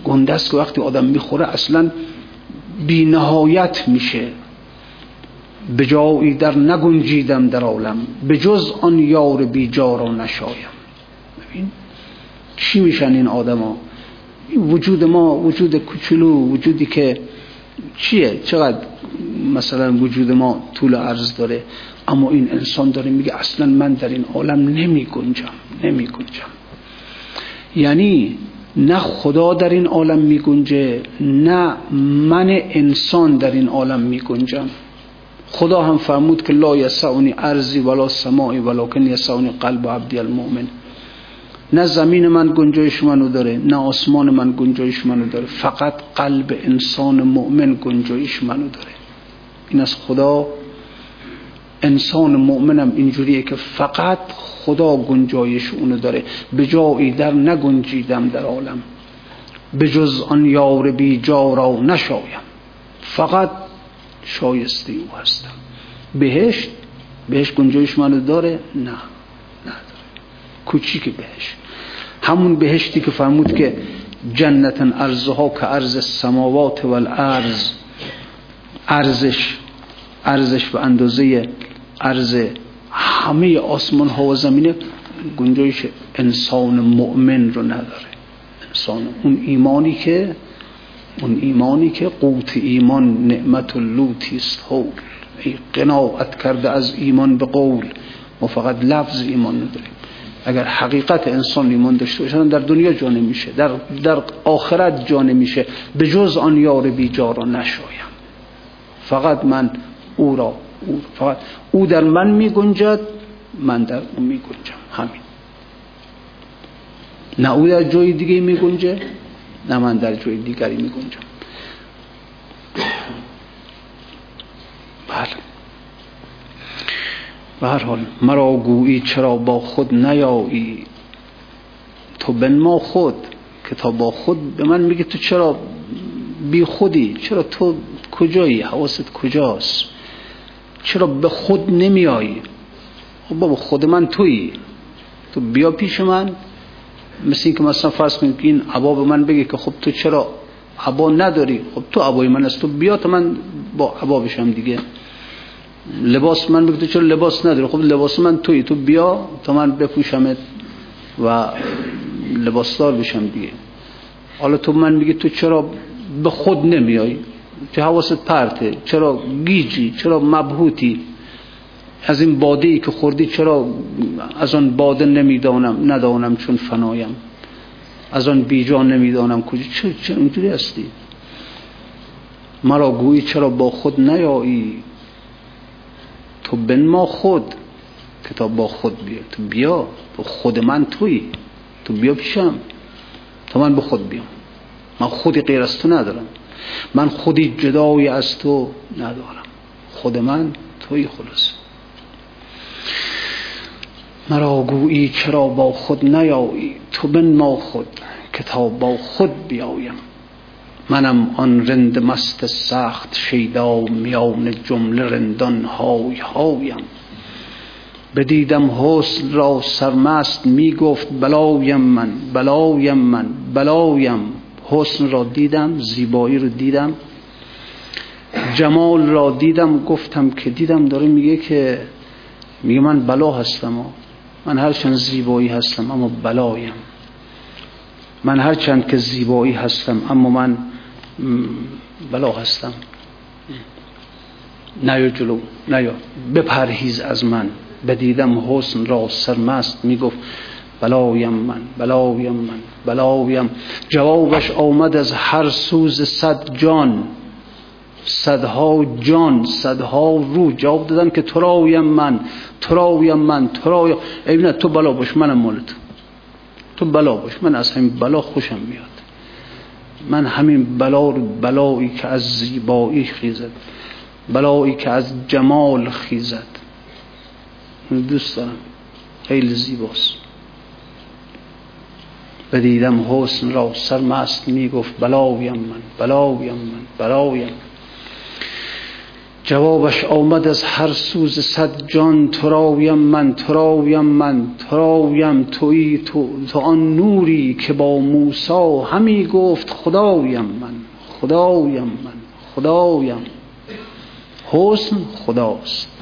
گنده که وقتی آدم می‌خوره اصلا بی نهایت میشه. به جایی در نگنجیدم در عالم به جز آن یار بی را نشایم. ببین چی میشن این آدما؟ وجود ما وجود کوچولو وجودی که چیه؟ چقدر مثلا وجود ما طول عرض داره؟ اما این انسان داره میگه اصلا من در این عالم نمی گنجم نمی گنجم یعنی نه خدا در این عالم می گنجه نه من انسان در این عالم می گنجم خدا هم فرمود که لا یسعونی ارزی ولا سماعی ولکن یسعونی قلب عبدی المؤمن. نه زمین من گنجایش منو داره نه آسمان من گنجایش منو داره فقط قلب انسان مؤمن گنجایش منو داره. این از خدا انسان مؤمنم اینجوریه که فقط خدا گنجایش اونو داره. به جایی در نگنجیدم در عالم. به جز آن یار بی جا را نشایم. فقط شایسته او هستم. بهشت؟ بهشت گنجایش منو داره؟ نه. کوچیک بهشت. همون بهشتی که فرمود که جنتن ارزها که ارز سماوات و الارض. ارزش. ارزش به اندازه ارز همه آسمان ها و زمینه گنجایش انسان مؤمن رو نداره. انسان اون ایمانی که اون ایمانی که قوت ایمان نعمت لوتی است. حول ای قناعت کرده از ایمان به قول. ما فقط لفظ ایمان نداریم. اگر حقیقت انسان ایمان داشته باشن در دنیا جا نمیشه. در, در آخرت جا نمیشه. به جز آن یار بیجا را نشایم. فقط من او را او فقط او در من می گنجد من در او می گنجم همین. نه او در جای دیگه می گنجه نه من در جای دیگری می گنجم بله. به هر حال مرا گویی چرا با خود نیایی؟ تو بن ما خود که تا با خود به من میگه تو چرا بی خودی چرا تو کجایی؟ حواست کجاست؟ چرا به خود نمیایی؟ خب بابا خود من تویی. تو بیا پیش من. مثل اینکه مثلا فرض کنید که این عبا به من بگه که خب تو چرا عبا نداری؟ خب تو عبای من است تو بیا تا من با عبا بشم دیگه. لباس من بگه تو چرا لباس نداری؟ خب لباس من توی تو بیا تا من بپوشمت و لباسدار بشم دیگه. حالا تو من میگه تو چرا به خود نمیایی؟ چه حواست پرته. چرا گیجی؟ چرا مبهوتی؟ از این باده ای که خوردی چرا از آن باده نمی‌دانم؟ ندانم چون فنایم. از آن بیجان نمی‌دانم کجا. چه چه اینجوری هستی؟ مرا گویی چرا با خود نیایی؟ تو بن ما خود کتاب با خود بیا. تو بیا. تو خود من توی. تو بیا پیشم. تا من به خود بیام. من خودی غیر از تو ندارم. من خودی جدایی از تو ندارم. خود من توی خلاص. مرا گویی چرا با خود نیایی؟ تو بن ما خود کتاب با خود بیایم. منم آن رند مست سخت شیدا میان جمله رندان های هایم. بدیدم حسن را سرمست می‌گفت بلایم من بلایم من بلایم. حسن را دیدم زیبایی رو دیدم. جمال را دیدم گفتم که دیدم داره میگه که میگه من بلا هستم من هرچند زیبایی هستم اما بلایم. من هرچند که زیبایی هستم اما من بلا هستم. نیا جلو نیا. بپرهیز از من. بدیدم حسن را سرمست می‌گفت بلایم من بلایم من بلایم جوابش آمد از هر سو ز صد جان. صدها جان صدها روح. جواب دادن که تراییم من تراییم من تراییم ای تو بلا باش منم مال تو تو بلا باش من از همین بلا خوشم میاد. من همین بلا رو بلایی که از زیبایی خیزد. بلایی که از جمال خیزد. دوست دارم خیلی زیباست. بدیدم حسن را سرمست می‌گفت بلاویم من بلاویم من بلاویم. جوابش آمد از هر سوز صد جان تراویم من تراویم من تراویم توی تو, تو آن نوری که با موسا همی گفت خدایم من خدایم من خدایم حسن خداست.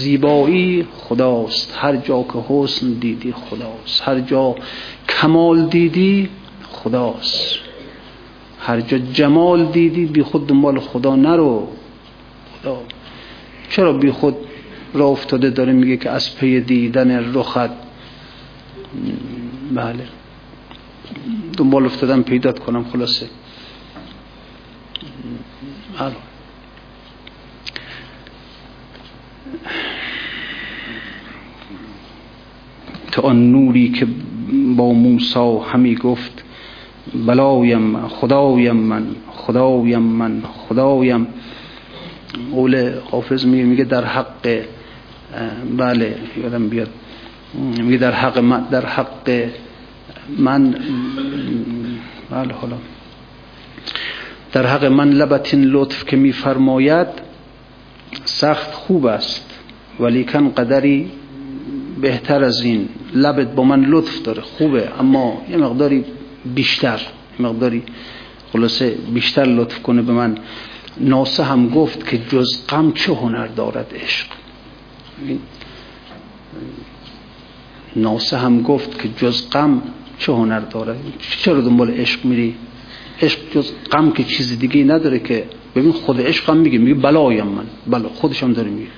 زیبایی خداست. هر جا که حسن دیدی خداست. هر جا کمال دیدی خداست. هر جا جمال دیدی بی خود دنبال خدا نرو. خدا. چرا بی خود را افتاده داره میگه که از پی دیدن رخت؟ بله. دنبال افتادن پیدات کنم. خلاصه. بله. تو آن نوری که با موسا همی گفت بلایم خدایم من خدایم من خدایم. قول حافظ میگه میگه در حق بله یادم بیاد. میگه در حق من در حق من بله حالا. در حق من لبتین لطف که میفرماید سخت خوب است. ولیکن قدری بهتر از این. لبت با من لطف داره. خوبه. اما یه مقداری بیشتر. یه مقداری خلاصه بیشتر لطف کنه به من. ناصحم گفت که جز غم چه هنر دارد عشق؟ ناصحم گفت که جز غم چه هنر دارد؟ چرا دنبال عشق میری؟ عشق جز غم که چیز دیگه نداره که. ببین خود عشق هم میگه. میگه بلایم من. بلا خودش هم داره میگه.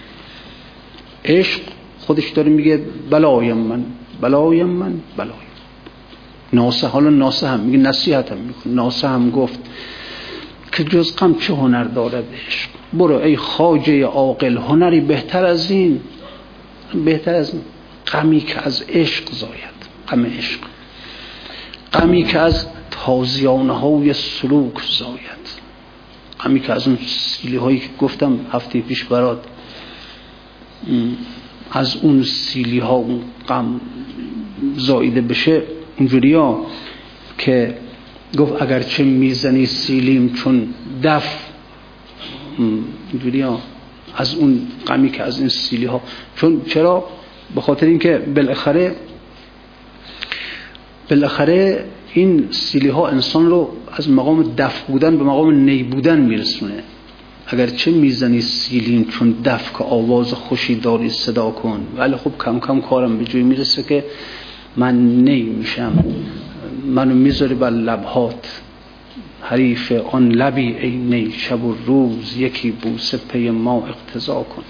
عشق خودش داره میگه بلایم من بلایم من بلایم. ناصح حالا ناصح هم میگه نصیحت هم میگه ناصحم گفت که جز غم چه هنر دارد عشق؟ برو ای خاجه عاقل هنری بهتر از این بهتر از غمی که از عشق زاید غم عشق. غمی که از تازیانه های سلوک زاید. غمی که از اون سیلی هایی که گفتم هفته پیش برات از اون سیلی ها اون غم زایده بشه اینجوری ها که گفت اگرچه می‌زنی سیلیم چون دف. اینجوری ها. از اون غمی که از این سیلی ها چون چرا؟ به خاطر اینکه بالاخره بالاخره این سیلی ها انسان رو از مقام دف بودن به مقام نی بودن میرسونه. اگرچه می‌زنی سیلین چون دف که آواز خوشی داری صدا کن. ولی خب کم کم کارم به جوی می‌رسه که من نی میشم منو می‌ذاری بر لبهات. حریف آن لبی ای نی شب و روز یکی بوسه پی ما اقتضا کن.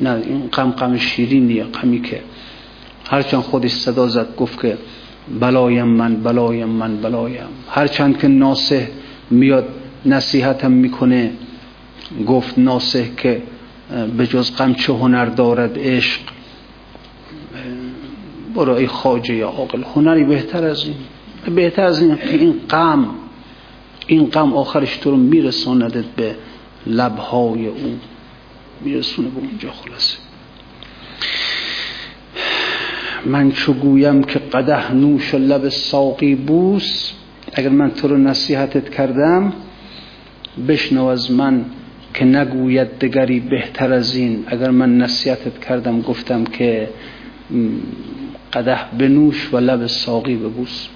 نه این غم غم شیرینیه غمی که هرچند خودش صدا زد گفت که بلایم من بلایم من بلایم. هرچند که ناصح میاد نصیحتم می‌کنه. گفت ناصح که به جز غم چه هنر دارد عشق. برای ای خاجه یا عاقل هنری بهتر از این. بهتر از این که این غم این غم آخرش تو رو میرساندت به لبهای او. میرسونه به اونجا خلاصه. من چو گویم که قده نوش لب ساقی بوس اگر من تو رو نصیحتت کردم بشنو از من که نگوید دگری بهتر از این. اگر من نصیحتت کردم گفتم که قده بنوش و لب ساقی ببوس.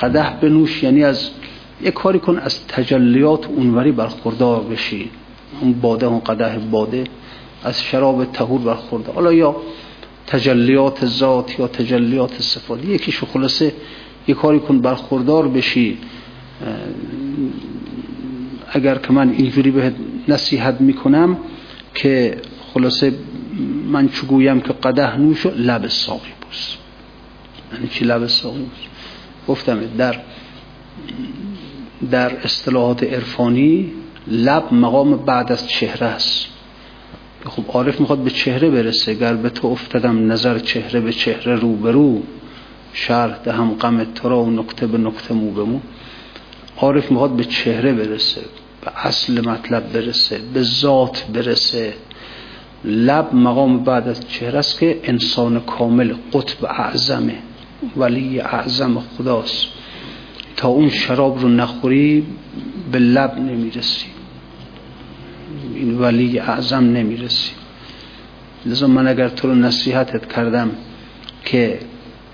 قده بنوش یعنی از یک کاری کن از تجلیات اونوری برخوردار بشی. اون باده اون قده باده. از شراب تهور برخورده حالا یا تجلیات ذات یا تجلیات صفات. یکیشو خلاصه یک کاری کن برخوردار بشی. اگر که من اینجوری به نصیحت می‌کنم که خلاصه من چگویم که قده نوش لب ساقی بوس یعنی چی لب ساقی بوس گفتم در در اصطلاحات عرفانی لب مقام بعد از چهره است. خب عارف می‌خواد به چهره برسه. گر به تو افتدم نظر چهره به چهره رو به رو شرح دهم غم تو را و نکته به نکته مو به عارف می‌خواد به چهره برسه به اصل مطلب برسه به ذات برسه. لب مقام بعد از چهره است که انسان کامل قطب اعظمه ولی اعظم خداست. تا اون شراب رو نخوری به لب نمی‌رسی. این ولی اعظم نمی‌رسی. لذا من اگر تو رو نصیحتت کردم که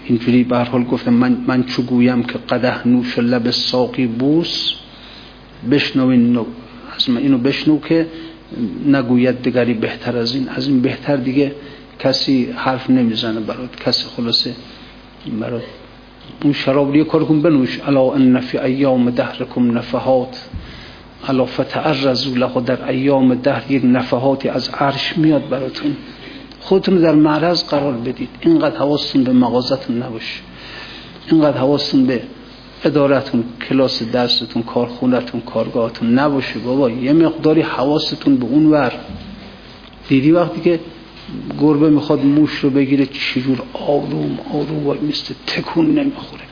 اینجوری به حال گفتم من, من چو گویم که قده نوش لب ساقی بوس بشنو اینو از من اینو بشنو که نگوید دیگری بهتر از این. از این بهتر دیگه کسی حرف نمی‌زنه برات کسی خلاصه برات. اون شراب رو کار کن بنوش. الا ان فی ایام دهرکم نفحات. الا فتعرضوا له در ایام دهر. یک نفحاتی از عرش میاد براتون. خودتون در معرض قرار بدید. اینقدر حواستون به مغازتون نباشه. اینقدر حواستون به ادارتون کلاس درستون کارخونتون کارگاهتون نباشه بابا. یه مقداری حواستون به اون ور. دیدی وقتی که گربه می‌خواد موش رو بگیره چجور آروم آروم و مثل تکون نمی‌خوره.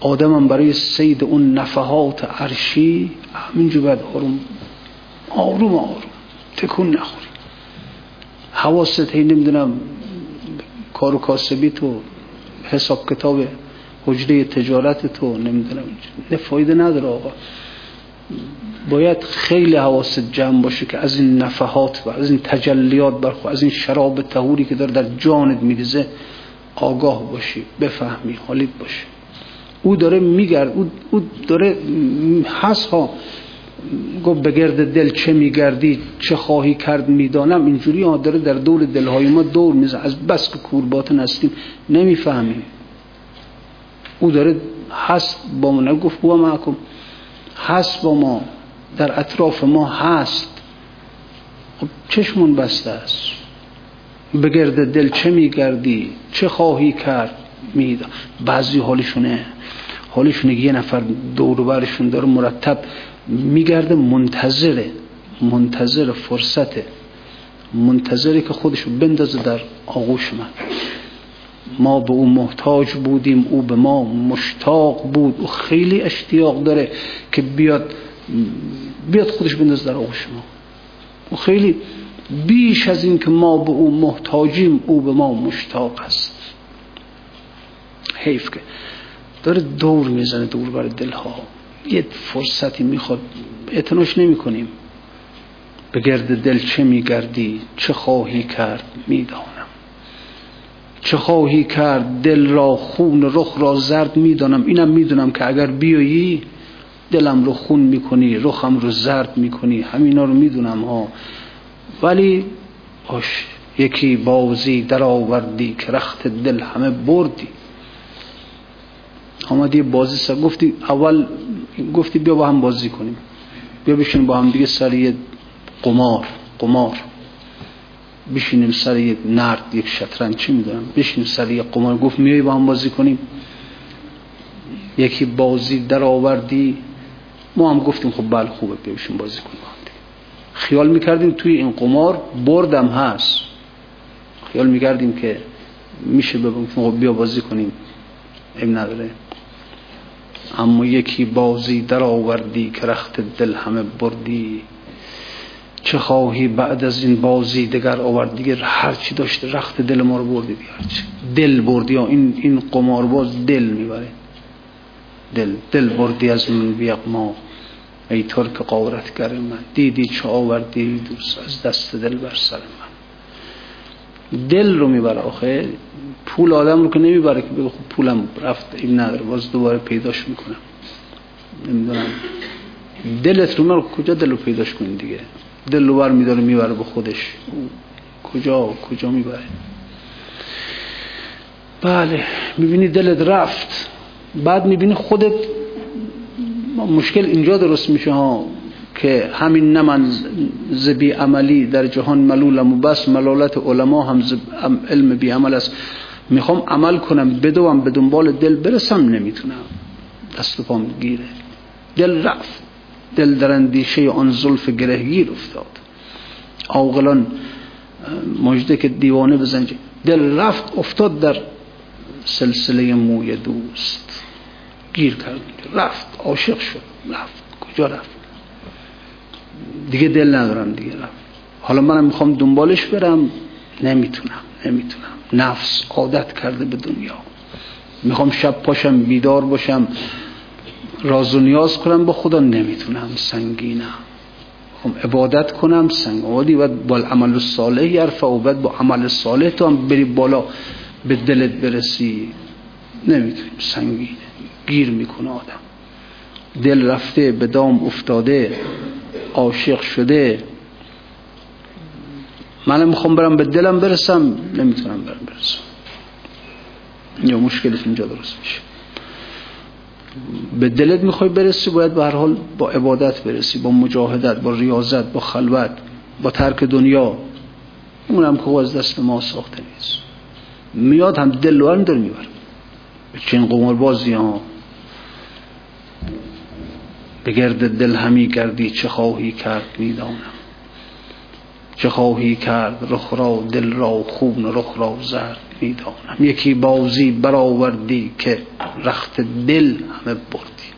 آدمم برای سید اون نفحات عرشی همینجور باید آروم. آروم آروم. تکون نخوری حواست هی نمی‌دونم کار و کاسبی تو حساب کتاب حجره تجارت تو نمی‌دونم. نه فایده نداره آقا. باید خیلی حواست جمع باشه که از این نفحات و از این تجلیات برخوا از این شراب تهوری که داره در جانت میریزه آگاه باشی بفهمی حالیت باشی. او داره میگرد او, او داره هست ها. گفت به گرد دل چه میگردی چه خواهی کرد می‌دانم. اینجوری ها داره در دور دلهای ما دور میزن از بس که کورباتن هستیم نمی‌فهمیم. او داره هست با ما. نگفت با محکم هست با ما. در اطراف ما هست. خب چشمون بسته است. به گرد دل چه میگردی؟ چه خواهی کرد میدان؟ بعضی حالشونه حالشونه یه نفر دور برشون داره مرتب میگرده منتظره منتظر فرصته منتظره که خودشو بندازه در آغوش من. ما به او محتاج بودیم او به ما مشتاق بود. او خیلی اشتیاق داره که بیاد بیاد خودش بندازه در آغوش ما. او خیلی بیش از این که ما به او محتاجیم او به ما مشتاق است. حیف که داره دور می‌زنه دور بر دلها. یه فرصتی می‌خواد اعتناش نمی کنیم به گرد دل چه میگردی؟ چه خواهی کرد؟ می‌دانم. چه خواهی کرد؟ دل را خون رخ را زرد می‌دانم. اینم می‌دونم که اگر بیایی دلم رو خون می‌کنی رخم رو زرد می‌کنی. همینا رو می‌دونم ها. ولی باش یکی بازی در آوردی که رخت دل همه بردی. آمدی بازی سر گفتی اول گفتی بیا با هم بازی کنیم. بیا بشین با هم دیگه سر یه قمار قمار. بشینیم سر یک نرد یک شطرنج چی می‌دونم؟ بشینیم سر یک قمار. گفت میای با هم بازی کنیم. یکی بازی در آوردی. ما هم گفتیم خب بله خوبه بیا بازی کنیم خیال می‌کردیم توی این قمار بردم هست. خیال می‌کردیم که میشه بگم خب بیا بازی کنیم. این نداره. اما یکی بازی در آوردی که رخت دل همه بردی. چه خواهی بعد از این بازی دگر آورد؟ دیگه هر چی داشته رخت دل ما رو بردی دیگه دل بردی یا این این قمارباز دل می‌بره. دل دل بردی از من بیق ما. ای ترک قارتگر من. دیدی چه آوردی؟ دوست از دست دل بر سر من. دل رو می‌بره آخه پول آدم رو که نمی‌بره که بگه خب پولم رفت این نداره باز دوباره پیداش می‌کنم نمی‌دونم. دلت رو من کجا دل رو پیداش کنی دیگه؟ دل رو بر میداره می‌بره به خودش. کجا کجا می‌بره؟ بله می‌بینی دلت رفت. بعد می‌بینی خودت مشکل اینجا درست میشه ها. که همین نه زبی عملی در جهان ملولم و بس ملالت علما هم علم بی عمل است. می‌خوام عمل کنم بدوم به دنبال دل برسم نمی‌تونم. دست پام گیره. دل رفت. دل در اندیشه آن زلف گرهگیر افتاد. عاقلان مجده که دیوانه بزنج دل رفت افتاد در سلسله موی دوست. گیر کرد. رفت. عاشق شد. رفت. کجا رفت؟ دیگه دل ندارم دیگه. حالا منم می‌خوام دنبالش برم. نمی‌تونم نمی‌تونم. نفس عادت کرده به دنیا. می‌خوام شب پاشم بیدار باشم. راز و نیاز کنم با خدا نمی‌تونم. سنگینم. می‌خوام عبادت کنم سنگ آدی باید با عمل صالح یرفع و با عمل صالح تو هم بری بالا به دلت برسی. نمی‌تونیم. سنگینه. گیر می‌کنه آدم. دل رفته به دام افتاده. عاشق شده. من می‌خوام برم به دلم برسم نمی‌تونم برم برسم. یا مشکلش اینجا درست میشه. به دلت می‌خوای برسی باید به هر حال با عبادت برسی با مجاهدت با ریاضت با خلوت با ترک دنیا. اونم که از دست ما ساخته نیست. میاد هم دل رو هم دل میبر چین قمار بازی ها. به گرد دل همی گردی چه خواهی کرد می‌دانم؟ چه خواهی کرد رخ را دل را خون رخ را زرد می‌دانم؟ یکی بازی برآوردی که رخت دل همه بردی.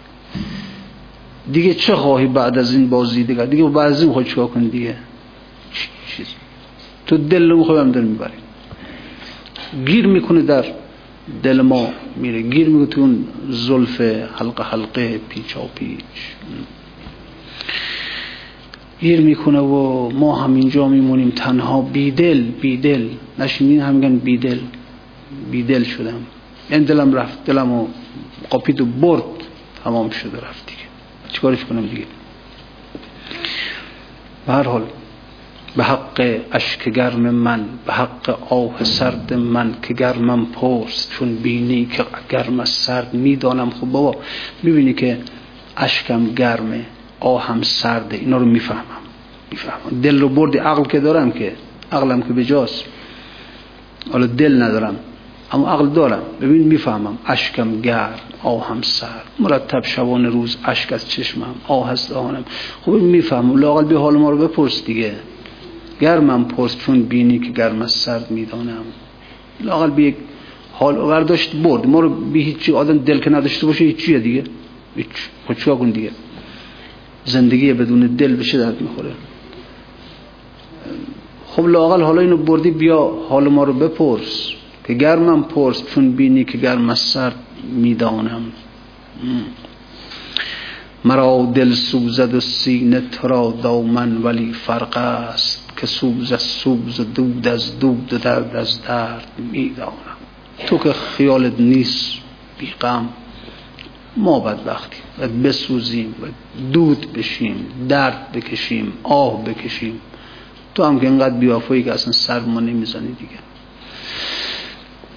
دیگه چه خواهی بعد از این بازی دیگه؟ دیگه بعد از این خواهی چکا کنی دیگه؟ چیز. تو دل رو خواهی هم دل می‌بری گیر می‌کنه در دل ما میره. گیر می‌کنه تو اون زلف حلقه حلقه پیچا پیچ گیر می‌کنه و ما هم اینجا میمونیم. تنها بیدل بیدل. نشینین هم میگن بیدل. بیدل شدم. این یعنی دلم رفت. دلمو قاپید و برد. تمام شده رفت دیگه. چیکارش کنم دیگه؟ به هر حال به حق اشک گرم من به حق آه سرد من که گرمم پرس. چون بینی که گرم سرد می‌دانم. خب بابا می‌بینی که اشکم گرمه آهم سرده اینا رو می‌فهمم می‌فهمم. دل رو بردی عقل که دارم که عقلم که بجاست. حالا دل ندارم اما عقل دارم. ببین می‌فهمم. اشکم گرم آهم سرد. مرتب شبان روز اشک از چشمم آه از دهانم. خب می‌فهمم. لاقل به حال ما رو بپرس دیگه. گرمم پرس چون بینی که گرم از سرد می‌دانم. لاقل به یک حال برداشت برد. ما رو به هیچی آدم دل که نداشته باشه هیچیه دیگه. خب کن دیگه؟ زندگی بدون دل بشه درد می‌خوره؟ خب لاقل حالا اینو بردی بیا حال ما رو بپرس. که گرمم پرس چون بینی که گرم از سرد می‌دانم. مرا دل سوزد و سینه تو را دامن ولی فرق است که سوز از سوز و دود از دود و درد از درد می‌دانم. تو که خیالت نیست بیغم ما بدبختیم. و بسوزیم و دود بشیم درد بکشیم آه بکشیم. تو هم که اینقدر بیافایی که اصلا سر ما نمی‌زنی دیگه.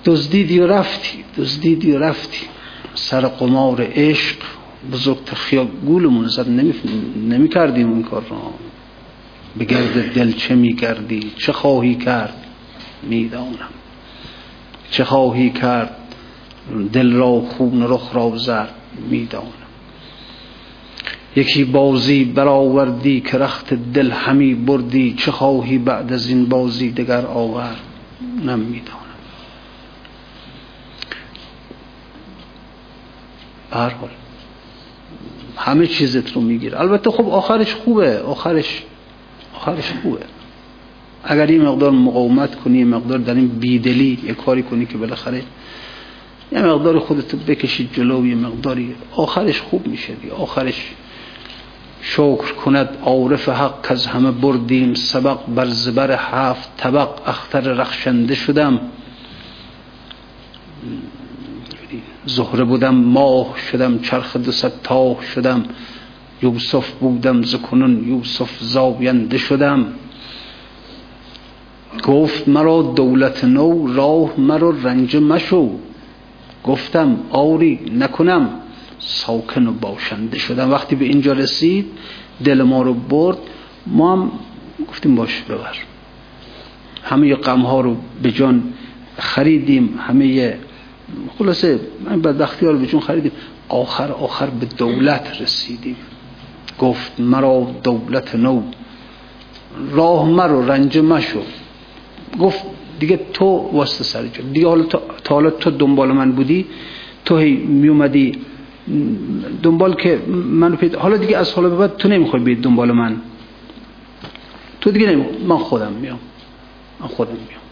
دزدیدی و رفتی دزدیدی و رفتی. سر قمار عشق بزرگ خیال گولمون زد نمی, کردیم اون کار را به گرد دل چه می کردی چه خواهی کرد؟ می‌دانم. چه خواهی کرد؟ دل را خون رخ را زرد می‌دانم. یکی بازی برآوردی که رخت دل همی بردی چه خواهی بعد از این بازی دگر آورد؟ نمی‌دانم هر حال همه چیزت رو می‌گیره البته خب آخرش خوبه آخرش آخرش خوبه. اگر این مقدار مقاومت کنی مقدار در این بیدلی یه کاری کنی که بالاخره یه مقدار خودتو بکشید جلو یه مقداری. آخرش خوب میشه دی آخرش شکر کند عارف حق از همه بردیم. سبق بر زبر هفت طبق اختر رخشنده شدم. زهره بودم ماه شدم چرخ دو تاه شدم. یوسف بودم زکنون یوسف زاوینده شدم. گفت مرا دولت نو راه مرا رنج مشو. گفتم آوری نکنم. ساکن و باشنده شدم. وقتی به اینجا رسید دل ما رو برد. ما هم گفتیم باش ببر. همه غم ها رو به جان خریدیم. همه خلاصه بدبختی ها رو به جان خریدیم. آخر آخر به دولت رسیدیم. گفت مرا دولت نو. راه مرو رنج مشو. گفت دیگه تو واسه سر جا. دیگه حالا تا حالا تو دنبال من بودی تو هی میومدی. دنبال که منو پیدا حالا دیگه از حالا به بعد تو نمی‌خوای بیاد دنبال من. تو دیگه نمی من خودم میام. من خودم میام.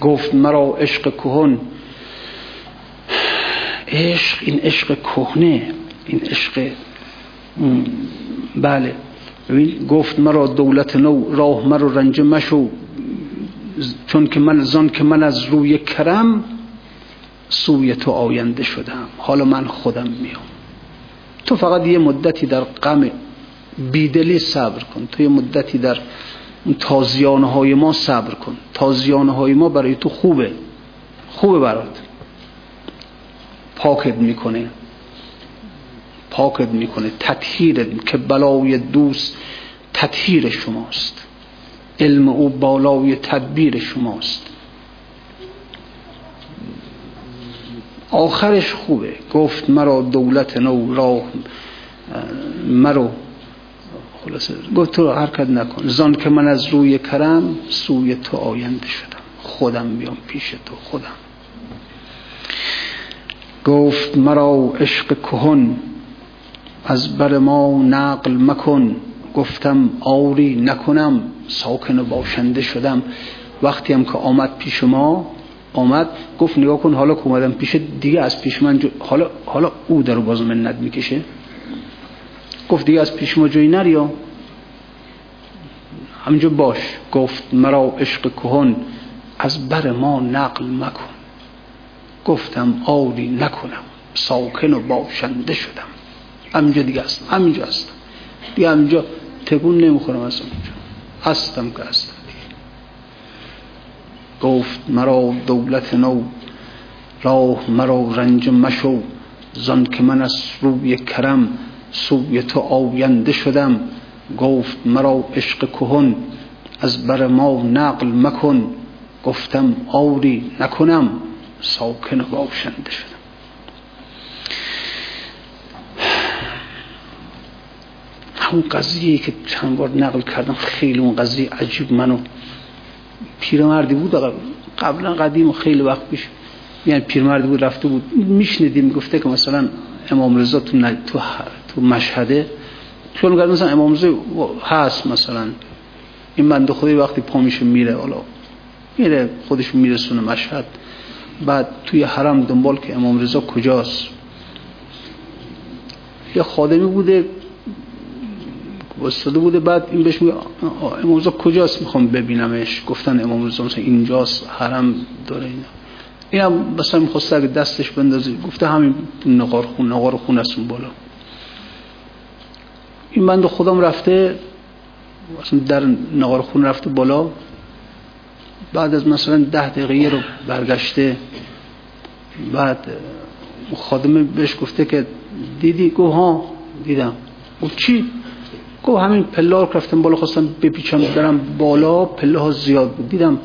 گفت مرا عشق کهن. عشق این عشق کهنه. این عشق بله. گفت مرا دولت نو راه مرا رنج مشو. چون که من زان که من از روی کرم سوی تو آینده شدم. حالا من خودم میام. تو فقط یه مدتی در غم بیدلی صبر کن. تو یه مدتی در تازیانه های ما صبر کن. تازیانه های ما برای تو خوبه. خوبه برات. پاکت می‌کنه. پاکت می‌کنه. تطهیرت که بلای دوست تطهیر شماست. علم او بالای تدبیر شماست. آخرش خوبه. گفت مرا دولت نو راه مرا خلاصه گفت تو حرکت نکن. زان که من از روی کرم سوی تو آینده شدم. خودم بیام پیش تو خودم. گفت مرا عشق کهن از بر ما نقل مکن. گفتم آوری نکنم. ساکن و باشنده شدم. وقتی هم که آمد پیش ما آمد گفت نگاه کن حالا که اومدم پیش دیگه از پیش من حالا, حالا او در باز منت می‌کشه. گفت دیگه از پیش ما جایی نریا همینجا باش. گفت مرا عشق کهن از بر ما نقل مکن. گفتم آوری نکنم. ساکن و باشنده شدم. همینجا دیگه هستم. همینجا هستم. دیگه همینجا تکون نمی‌خورم از اونجا هستم که هستم. گفت مرا دولت نو راه مرا رنج مشو زن که من از روی کرم سوی تو آینده شدم. گفت مرا عشق کهن از بر ما نقل مکن. گفتم آوری نکنم ساکن و باشنده شدم. همون قضیه که چند بار نقل کردم خیلی اون قضیه عجیب منو پیرمردی بود. قبلا قدیم و خیلی وقت پیش یعنی پیرمردی بود رفته بود. میشنیدیم گفته که مثلا امام رضا تو, تو, تو مشهده چون مثلا امام رضا هست مثلا. این بنده خدای وقتی پا میشه میره حالا میره خودش میرسونه مشهد. بعد توی حرم دنبال که امام رضا کجاست. یه خادمی بوده وستاده بوده. بعد این بهش میگه امام رضا کجاست؟ می‌خوام ببینمش. گفتن امام رضا مثلا اینجاست حرم داره اینا. این هم مثلا می‌خواسته اگه دستش بندازه گفته همین نقار خون نقار خون است بالا. این بند خودم رفته مثلا در نقار خون رفته بالا. بعد از مثلا ده دقیقه رو برگشته. بعد خادمه بهش گفته که دیدی؟ گو ها دیدم. او چی؟ گو همین پله رفتم بالا خواستم بپیچم برم بالا پله ها زیاد بود. دیدم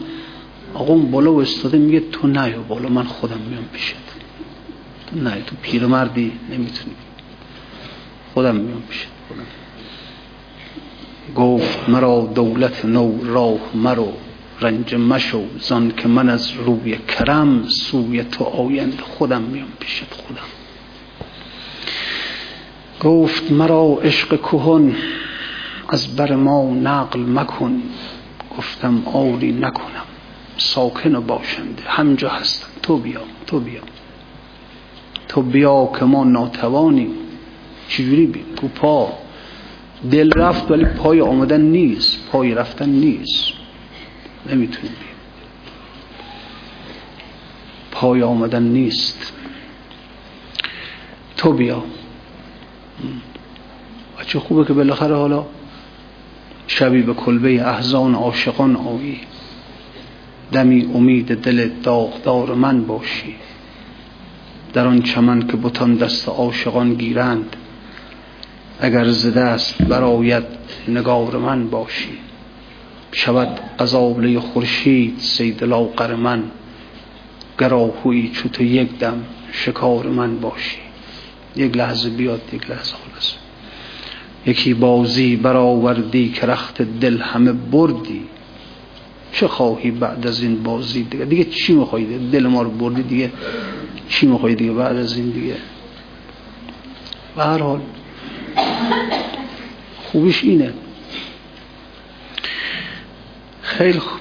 آقا اون بالا و استاده میگه تو نیا بالا من خودم میام پیشت تو. نه تو پیرمردی نمی‌تونی. خودم میام پیشت خودم گفت مرا دولت نو راه مرو. رنج مشو زان که من از روی کرم سوی تو آیند خودم میام پیشت خودم. گفت مرا عشق کهن از بر ما نقل مکن. گفتم آری نکنم ساکن و باشنده همجا هستم. تو بیا تو بیا. تو بیا که ما ناتوانیم. چجوری کو پا دل رفت ولی پای آمدن نیست پای رفتن نیست. نمی‌تونیم بیم پای آمدن نیست. تو بیا. چه خوبه که بالاخره حالا شبی به کلبه احزان عاشقان آیی. دمی امید دل داغدار من باشی. در آن چمن که بتان دست عاشقان گیرند اگر زده است برایت نگار من باشی. شود قزابله خورشید سید لاغر من گراهوی چو تو یک دم شکار من باشی. یک لحظه بیاد یک لحظه خلاص. یکی بازی برآوردی که رخت دل همه بردی. چه خواهی بعد از این بازی دیگه؟ دیگه چی میخوایی دل ما رو بردی دیگه. چی میخوایی دیگه بعد از این دیگه؟ به هر حال خوبیش اینه. خیلی خوب.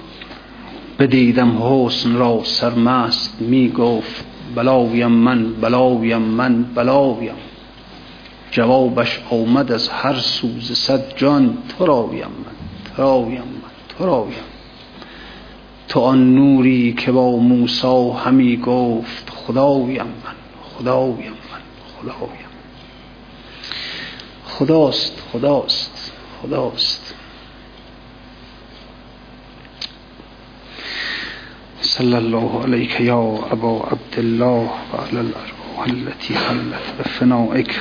بدیدم حسن را سرمست می‌گفت. بلاویم من بلاویم من بلاویم. جوابش آمد از هر سوز صد جان تو راویم من تو من تو تو آن نوری که با موسا همی گفت خداویم من خداویم من خداویم. خداست خداست خداست. صلی الله علیک یا ابا عبدالله و علی الارواح التي حلت بفنائک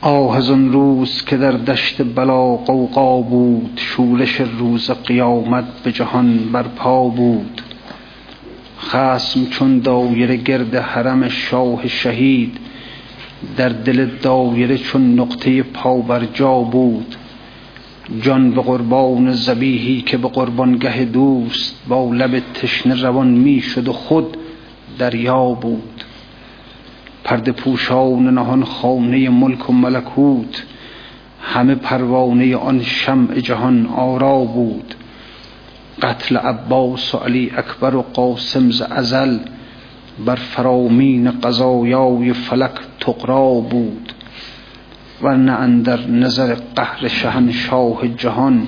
آه از اون روز که در دشت بلا قوقا بود شورش روز قیامت به جهان برپا بود. خسم چون دایره گرد حرم شاه شهید در دل دایره چون نقطه پا بر جا بود. جان به قربان زبیهی که به قربانگه دوست با لب تشنه روان می شد و خود دریا بود. پرده پوشان نهان خانه ملک و ملکوت همه پروانه آن شمع جهان آرا بود. قتل عباس و علی اکبر و قاسم ز ازل بر فرامین قضایای فلک تقرا بود. ورنه اندر نظر قهر شهنشاه جهان.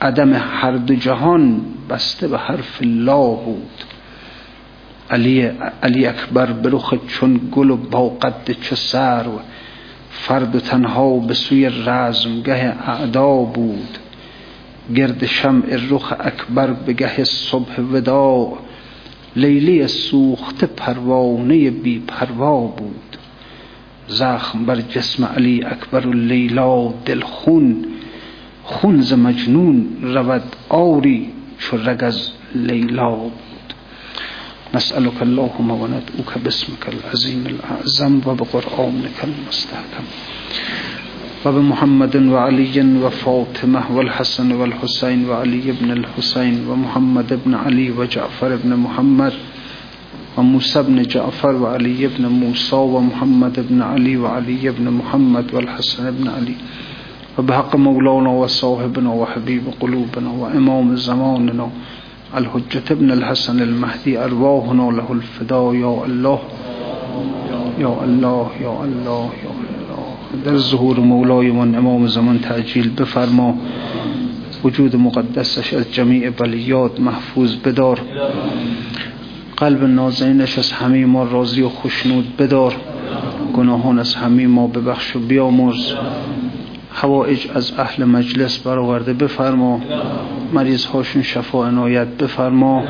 عدم هر دو جهان بسته به حرف لا بود. علی, علی اکبر برخ چون گل و با قد چو سرو. فرد و تنها به سوی رزمگه اعدا بود. گرد شمع رخ اکبر به گه صبح ودا. لیلی سوخت پروانه بی پروا بود. زخم بر جسم علی اکبر و لیلا دل خون خون ز مجنون رود آری چو رگ از لیلا بود. نسألك اللهم وندعوك باسمك العظيم الأعظم وبقرآنك المستحكم وبمحمد وعلي وفاطمة والحسن والحسين وعلي بن الحسين ومحمد بن علي وجعفر بن محمد وموسى بن جعفر وعلي بن موسى ومحمد بن علي وعلي بن محمد والحسن بن علي وبحق مولانا وصاحبنا وحبيب قلوبنا وإمام زماننا. الحجة ابن الحسن المهدي أرواحنا له الفداء يا الله. يا الله يا الله يا الله. در ظهور مولای من امام زمان تعجیل بفرما. وجود مقدسش از جمیع بلیات محفوظ بدار. قلب نازنینش از همه ما راضی و خوشنود بدار. گناهان از همه ما ببخش و بیامرز. حوائج از اهل مجلس برآورده بفرما. مریض هاشون شفا عنایت بفرما.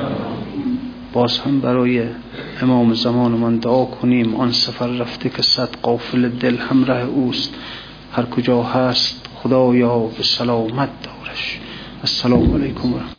باز هم برای امام زمان من دعا کنیم. آن سفر رفته که صد قافل دل همراه اوست. هر کجا هست خدایا به سلامت دارش. السلام علیکم و